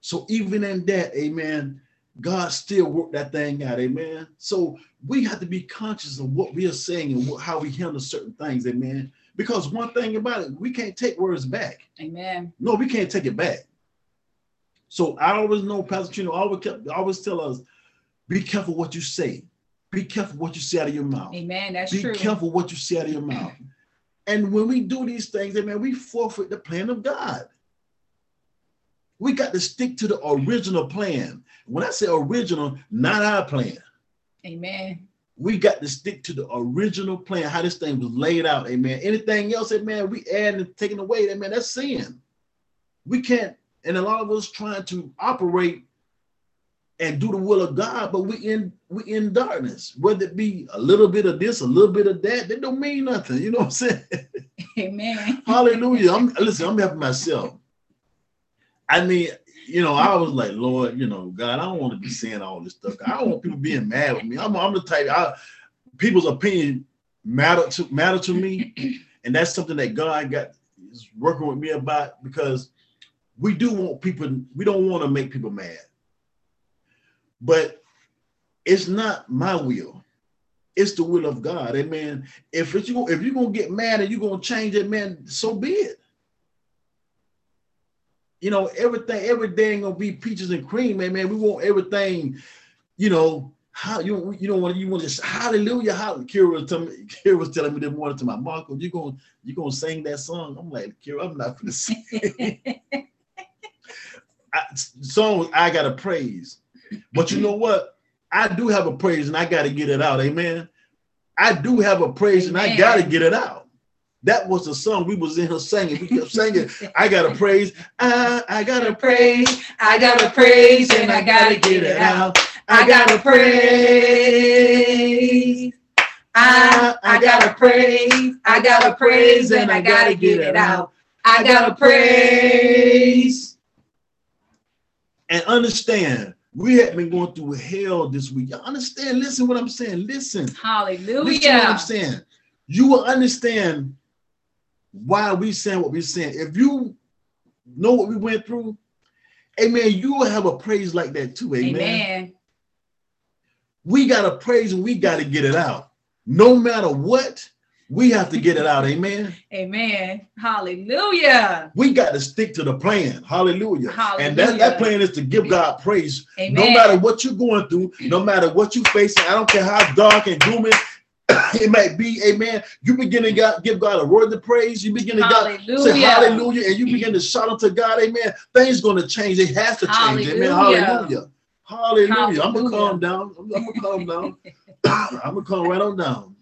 So even in that, amen, God still worked that thing out, amen. So we have to be conscious of what we are saying and what, how we handle certain things, amen. Because one thing about it, we can't take words back. Amen. No, we can't take it back. So I always know, Pastor Chino always kept, always tell us, be careful what you say. Be careful what you say out of your mouth. Amen. That's be true. Be careful what you say out of your mouth. And when we do these things, amen, we forfeit the plan of God. We got to stick to the original plan. When I say original, not our plan. Amen. We got to stick to the original plan, how this thing was laid out. Amen. Anything else, amen, we add and taking away, amen, that's sin. We can't, and a lot of us trying to operate and do the will of God, but we in we in darkness. Whether it be a little bit of this, a little bit of that, that don't mean nothing. You know what I'm saying? (laughs) Amen. Hallelujah. I'm listen, I'm helping myself. I mean, you know, I was like, Lord, you know, God, I don't want to be saying all this stuff. I don't want people being mad with me. I'm, I'm the type, I, people's opinion matter to matter to me, (clears throat) and that's something that God got is working with me about because we do want people. We don't want to make people mad, but it's not my will. It's the will of God. Amen. If it's you, if you're gonna get mad and you're gonna change it, man, so be it you know, everything, everything gonna be peaches and cream, man. Man, we want everything, you know. How you you don't want you want to hallelujah hallelujah. Kira was telling me, (laughs) Kira was telling me this morning to my Marco, you gonna you gonna sing that song? I'm like, Kira, I'm not gonna sing. (laughs) I, songs I gotta praise, but you know what? I do have a praise and I gotta get it out. Amen. I do have a praise Amen. and I gotta get it out. That was the song we was in here singing. We kept singing, I gotta praise, I, I gotta praise, I gotta praise, and I gotta get it out. I gotta praise. I, I gotta praise, I gotta praise, and I gotta get it out. I gotta praise. And understand, we have been going through hell this week. Y'all understand? Listen what I'm saying. Listen. Hallelujah. Listen what I'm saying. You will understand why are we saying what we're saying. If you know what we went through, amen, you will have a praise like that too. Amen. Amen. We got to praise and we got to get it out. No matter what, we have to get it out. Amen. Amen. Hallelujah. We got to stick to the plan. Hallelujah. Hallelujah. And that, that plan is to give God praise. Amen. No matter what you're going through, no matter what you're facing, I don't care how dark and gloomy (coughs) it might be, amen. You begin to God, give God a word of praise. You begin to God, say Hallelujah. hallelujah, and you begin to shout unto God, amen. Things going to change. It has to change. Amen. Hallelujah. Hallelujah. Hallelujah. I'm gonna calm down. I'm, I'm gonna calm down. (coughs) I'm gonna calm right on down.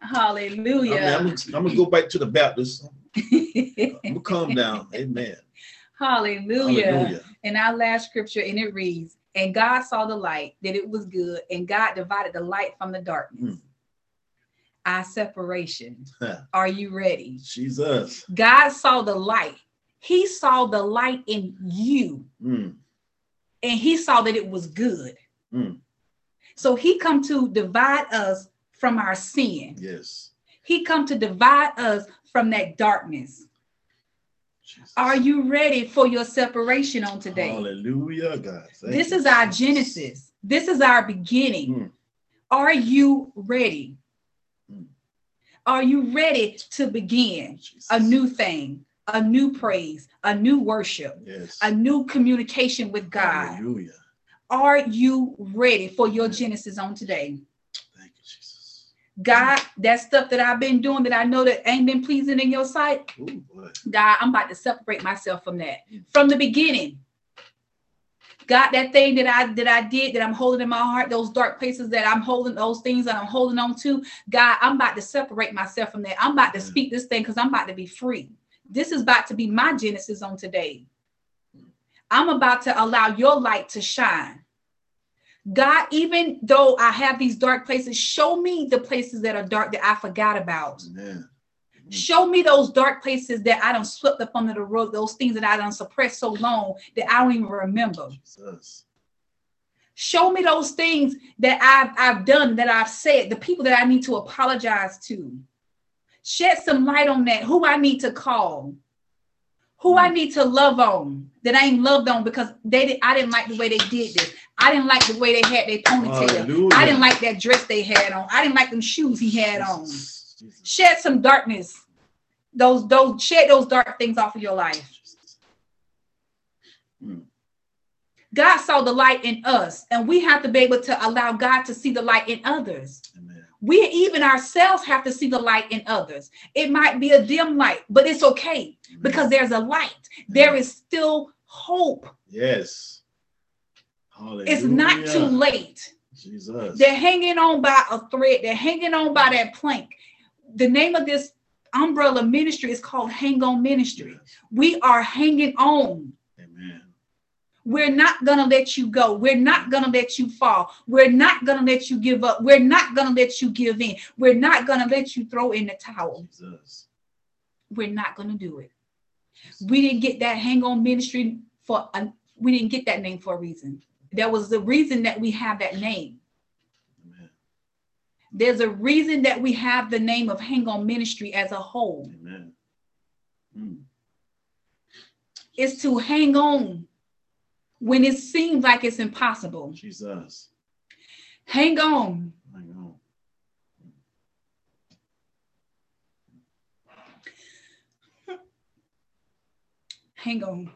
Hallelujah. I'm, gonna, I'm gonna go back to the Baptist. (laughs) I'm gonna calm down. Amen. Hallelujah. Hallelujah. And our last scripture, and it reads, And God saw the light, that it was good, and God divided the light from the darkness. Mm. Our separation. Are you ready? Jesus. God saw the light. He saw the light in you, Mm. and he saw that it was good. Mm. So he come to divide us from our sin. Yes. He come to divide us from that darkness. Jesus. Are you ready for your separation on today? Hallelujah, God. Thank This you, is our Genesis. This is our beginning. Mm. Are you ready? Are you ready to begin a new thing, a new praise, a new worship, Yes. a new communication with God? Hallelujah. Are you ready for your Genesis on today? Thank you, Jesus. God, that stuff that I've been doing that I know that ain't been pleasing in your sight, Oh boy. God, I'm about to separate myself from that. From the beginning. God, that thing that I that I did that I'm holding in my heart, those dark places that I'm holding, those things that I'm holding on to, God, I'm about to separate myself from that. I'm about to mm. speak this thing because I'm about to be free. This is about to be my Genesis on today. I'm about to allow your light to shine. God, even though I have these dark places, show me the places that are dark that I forgot about. Amen. Mm. Show me those dark places that I don't swept up under the rug, those things that I don't suppress so long that I don't even remember. Jesus. Show me those things that I've, I've done, that I've said, the people that I need to apologize to. Shed some light on that, who I need to call, who I mm. need to love on that I ain't loved on because they did, I didn't like the way they did this. I didn't like the way they had their ponytail. Hallelujah. I didn't like that dress they had on. I didn't like them shoes he had on. Shed some darkness. Those, those, shed those dark things off of your life. Jesus. God saw the light in us, and we have to be able to allow God to see the light in others. Amen. We even ourselves have to see the light in others. It might be a dim light, but it's okay Amen. because there's a light. There is still hope. yes. Hallelujah. It's not too late. Jesus. They're hanging on by a thread, they're hanging on by that plank. The name of this umbrella ministry is called Hang On Ministry. We are hanging on. Amen. We're not going to let you go. We're not going to let you fall. We're not going to let you give up. We're not going to let you give in. We're not going to let you throw in the towel. Jesus. We're not going to do it. We didn't get that hang on ministry for a, we didn't get that name for a reason. There was the reason that we have that name. There's a reason that we have the name of hang on ministry as a whole. Amen. Mm. It's to hang on when it seems like it's impossible. Jesus. Hang on Hang on. hang on.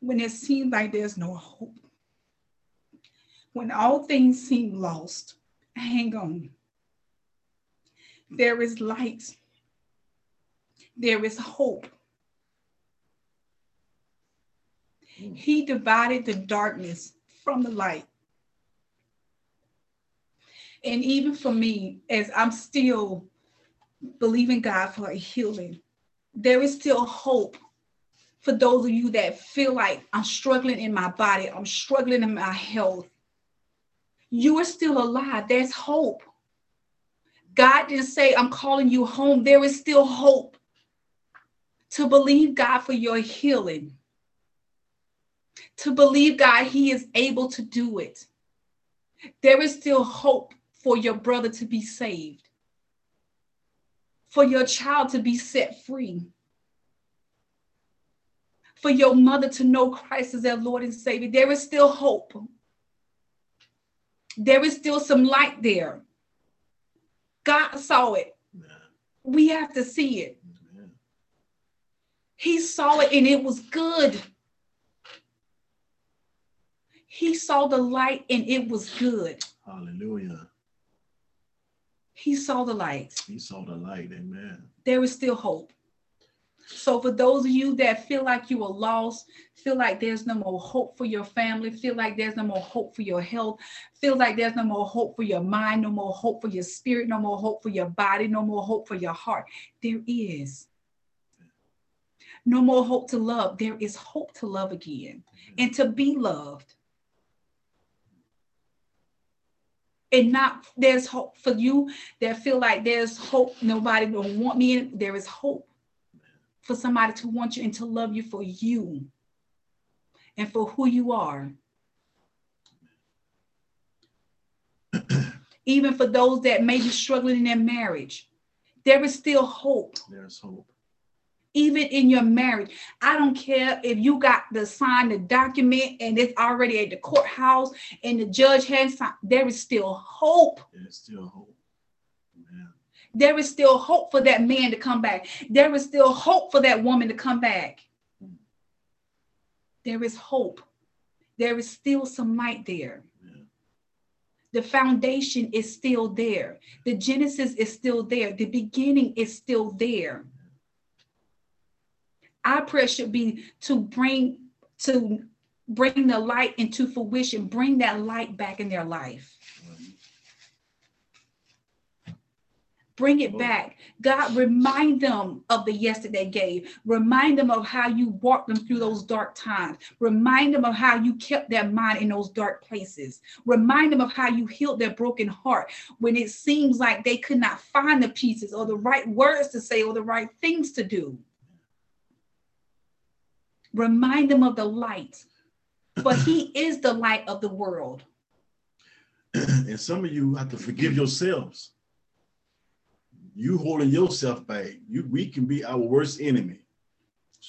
When it seems like there's no hope, when all things seem lost, hang on. There is light, there is hope. He divided the darkness from the light. And even for me, as I'm still believing God for a healing. There is still hope for those of you that feel like I'm struggling in my body, I'm struggling in my health. You are still alive. There's hope. God didn't say, I'm calling you home. There is still hope to believe God for your healing, to believe God, He is able to do it. There is still hope for your brother to be saved, for your child to be set free, for your mother to know Christ as their Lord and Savior. There is still hope. There is still some light there. God saw it. We have to see it. He saw it and it was good. He saw the light and it was good. Hallelujah. He saw the light. He saw the light. Amen. There is still hope. So, for those of you that feel like you are lost, feel like there's no more hope for your family, feel like there's no more hope for your health, feel like there's no more hope for your mind, no more hope for your spirit, no more hope for your body, no more hope for your heart, there is. No more hope to love. There is hope to love again and to be loved. and not there's hope for you that feel like there's hope nobody will want me in there is hope for somebody to want you and to love you for you and for who you are. (clears throat) Even for those that may be struggling in their marriage, there is still hope. There's hope. Even in your marriage, I don't care if you got to sign the document and it's already at the courthouse and the judge has signed, there is still hope. There's still hope there is still hope for that man to come back. There is still hope for that woman to come back. There is hope. There is still some light there. The foundation is still there. The Genesis is still there. The beginning is still there. Our prayer should be to bring to bring the light into fruition, bring that light back in their life. Bring it back. God, remind them of the yes that they gave. Remind them of how you walked them through those dark times. Remind them of how you kept their mind in those dark places. Remind them of how you healed their broken heart when it seems like they could not find the pieces or the right words to say or the right things to do. Remind them of the light, but He (clears throat) is the light of the world. And some of you have to forgive yourselves you holding yourself back. You we can be our worst enemy.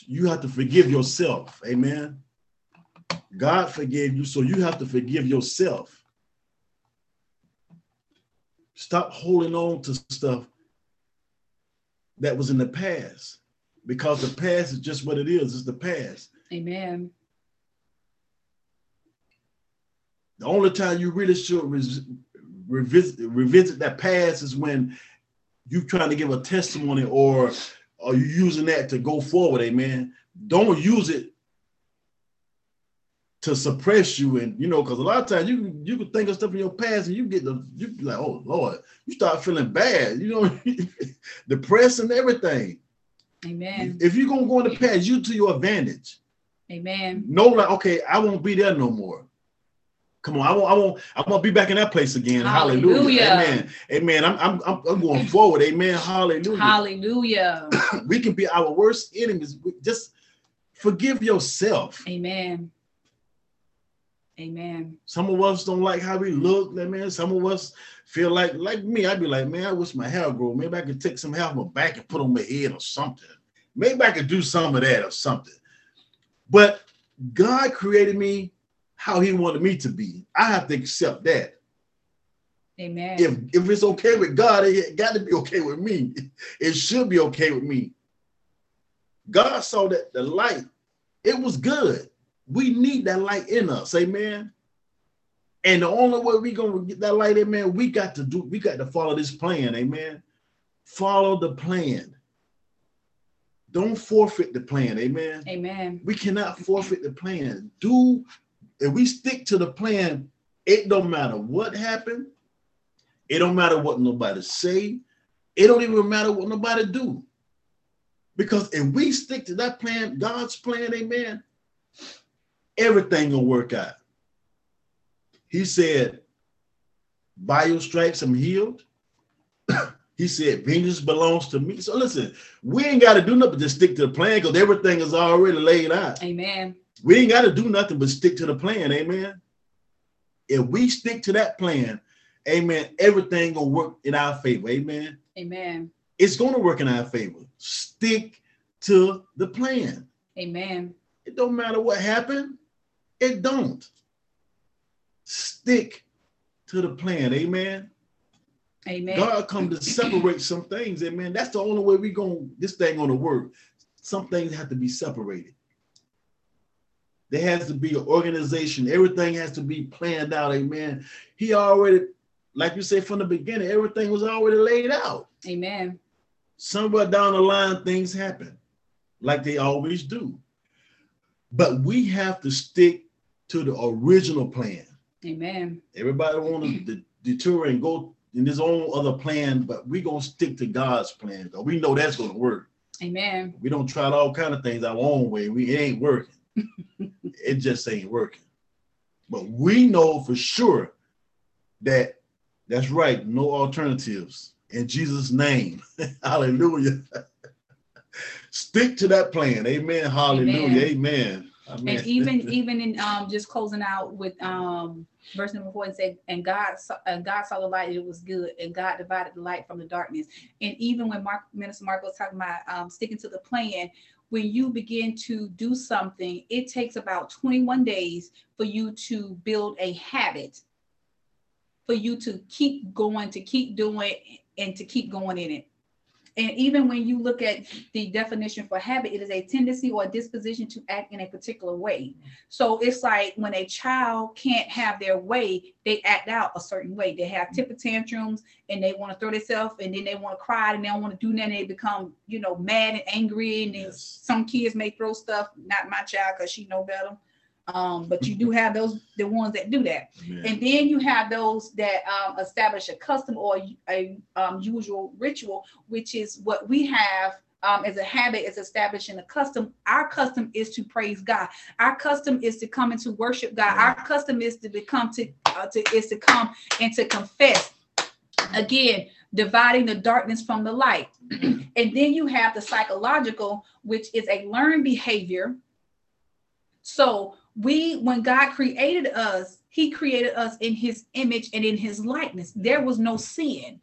You have to forgive yourself. Amen. God forgave you, so you have to forgive yourself. Stop holding on to stuff that was in the past because the past is just what it is. It's the past. Amen. The only time you really should revisit, revisit that past is when you trying to give a testimony or are you using that to go forward, amen. Don't use it to suppress you and you know because a lot of times you can you can think of stuff in your past and you get the you be like oh lord you start feeling bad you know (laughs) depressed and everything. Amen. If you're gonna go in the past you to your advantage. Amen. No, like okay i won't be there no more Come on, I won't, I won't, I won't be back in that place again. Hallelujah. Hallelujah. Amen. Amen. I'm, I'm, I'm going forward. Amen. Hallelujah. Hallelujah. (clears throat) we can be our worst enemies. Just forgive yourself. Amen. Amen. Some of us don't like how we look, man. Some of us feel like, like me, I'd be like, man, I wish my hair grew. Maybe I could take some hair off my back and put on my head or something. Maybe I could do some of that or something. But God created me how he wanted me to be. I have to accept that. Amen. If if it's okay with God, it got to be okay with me. It should be okay with me. God saw that the light, it was good. We need that light in us, amen. And the only way we're gonna get that light, amen, we got to do, we got to follow this plan, amen. Follow the plan. Don't forfeit the plan, amen. Amen. We cannot forfeit the plan. Do if we stick to the plan, it don't matter what happened. It don't matter what nobody say. it don't even matter what nobody do. Because if we stick to that plan, God's plan, amen, everything will work out. He said, by your stripes I'm healed. (coughs) he said, vengeance belongs to me. So listen, we ain't got to do nothing but just stick to the plan because everything is already laid out. Amen. We ain't got to do nothing but stick to the plan. Amen. If we stick to that plan, amen, everything gonna work in our favor. Amen. Amen. It's gonna work in our favor. Stick to the plan. Amen. It don't matter what happened. It don't. Stick to the plan. Amen. Amen. God come to separate some things. Amen. That's the only way we gonna this thing gonna work. Some things have to be separated. There has to be an organization. Everything has to be planned out. Amen. He already, like you said from the beginning, everything was already laid out. Amen. Somewhere down the line, things happen like they always do. But we have to stick to the original plan. Amen. Everybody want (clears throat) to detour and go in his own other plan, but we gonna stick to God's plan because we know that's gonna work. Amen. We don't try all kind of things our own way. We it ain't working. It just ain't working. But we know for sure that that's right. No alternatives in Jesus' name. (laughs) Hallelujah. Stick to that plan. Amen. Hallelujah. Amen. Amen. And even (laughs) even in um just closing out with um verse number four and said, and God saw, and God saw the light, it was good, and God divided the light from the darkness. And even when Mark Minister Mark was talking about um sticking to the plan, when you begin to do something, it takes about 21 days for you to build a habit, for you to keep going, to keep doing, and to keep going in it. And even when you look at the definition for habit, it is a tendency or a disposition to act in a particular way. So it's like when a child can't have their way, they act out a certain way. They have temper tantrums and they want to throw themselves and then they want to cry and they don't want to do nothing. They become, you know, mad and angry. And then Yes. some kids may throw stuff, not my child because she know better. Um, but you do (laughs) have those the ones that do that. Amen. And then you have those that um, establish a custom or a um, usual ritual, which is what we have um, as a habit is establishing a custom. Our custom is to praise God. Our custom is to come and to worship God. Our custom is to become to, uh, to is to come and to confess. Again, dividing the darkness from the light. (clears throat) and then you have the psychological, which is a learned behavior. So we, when God created us, He created us in His image and in His likeness. There was no sin.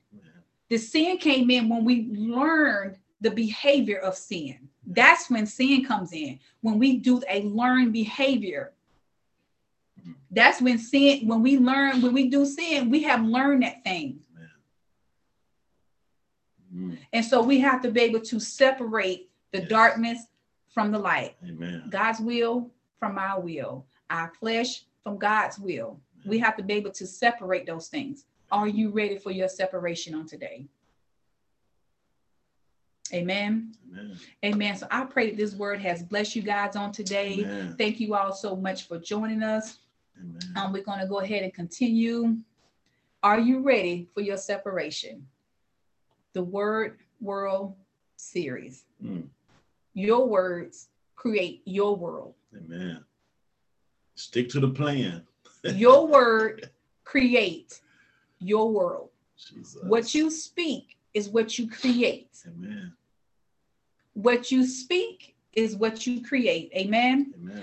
The sin came in when we learned the behavior of sin. That's when sin comes in. When we do a learned behavior. That's when sin, when we learn, when we do sin, we have learned that thing. Mm. And so we have to be able to separate the Yes. darkness from the light. Amen. God's will from our will, our flesh from God's will. We have to be able to separate those things. Are you ready for your separation on today? Amen. Amen. Amen. So I pray that this word has blessed you guys on today. Amen. Thank you all so much for joining us. Amen. Um, we're going to go ahead and continue. Are you ready for your separation? The Word World series. Mm. Your words create your world. Amen. Stick to the plan. (laughs) Your word create your world. Jesus. What you speak is what you create. Amen. What you speak is what you create. Amen. Amen.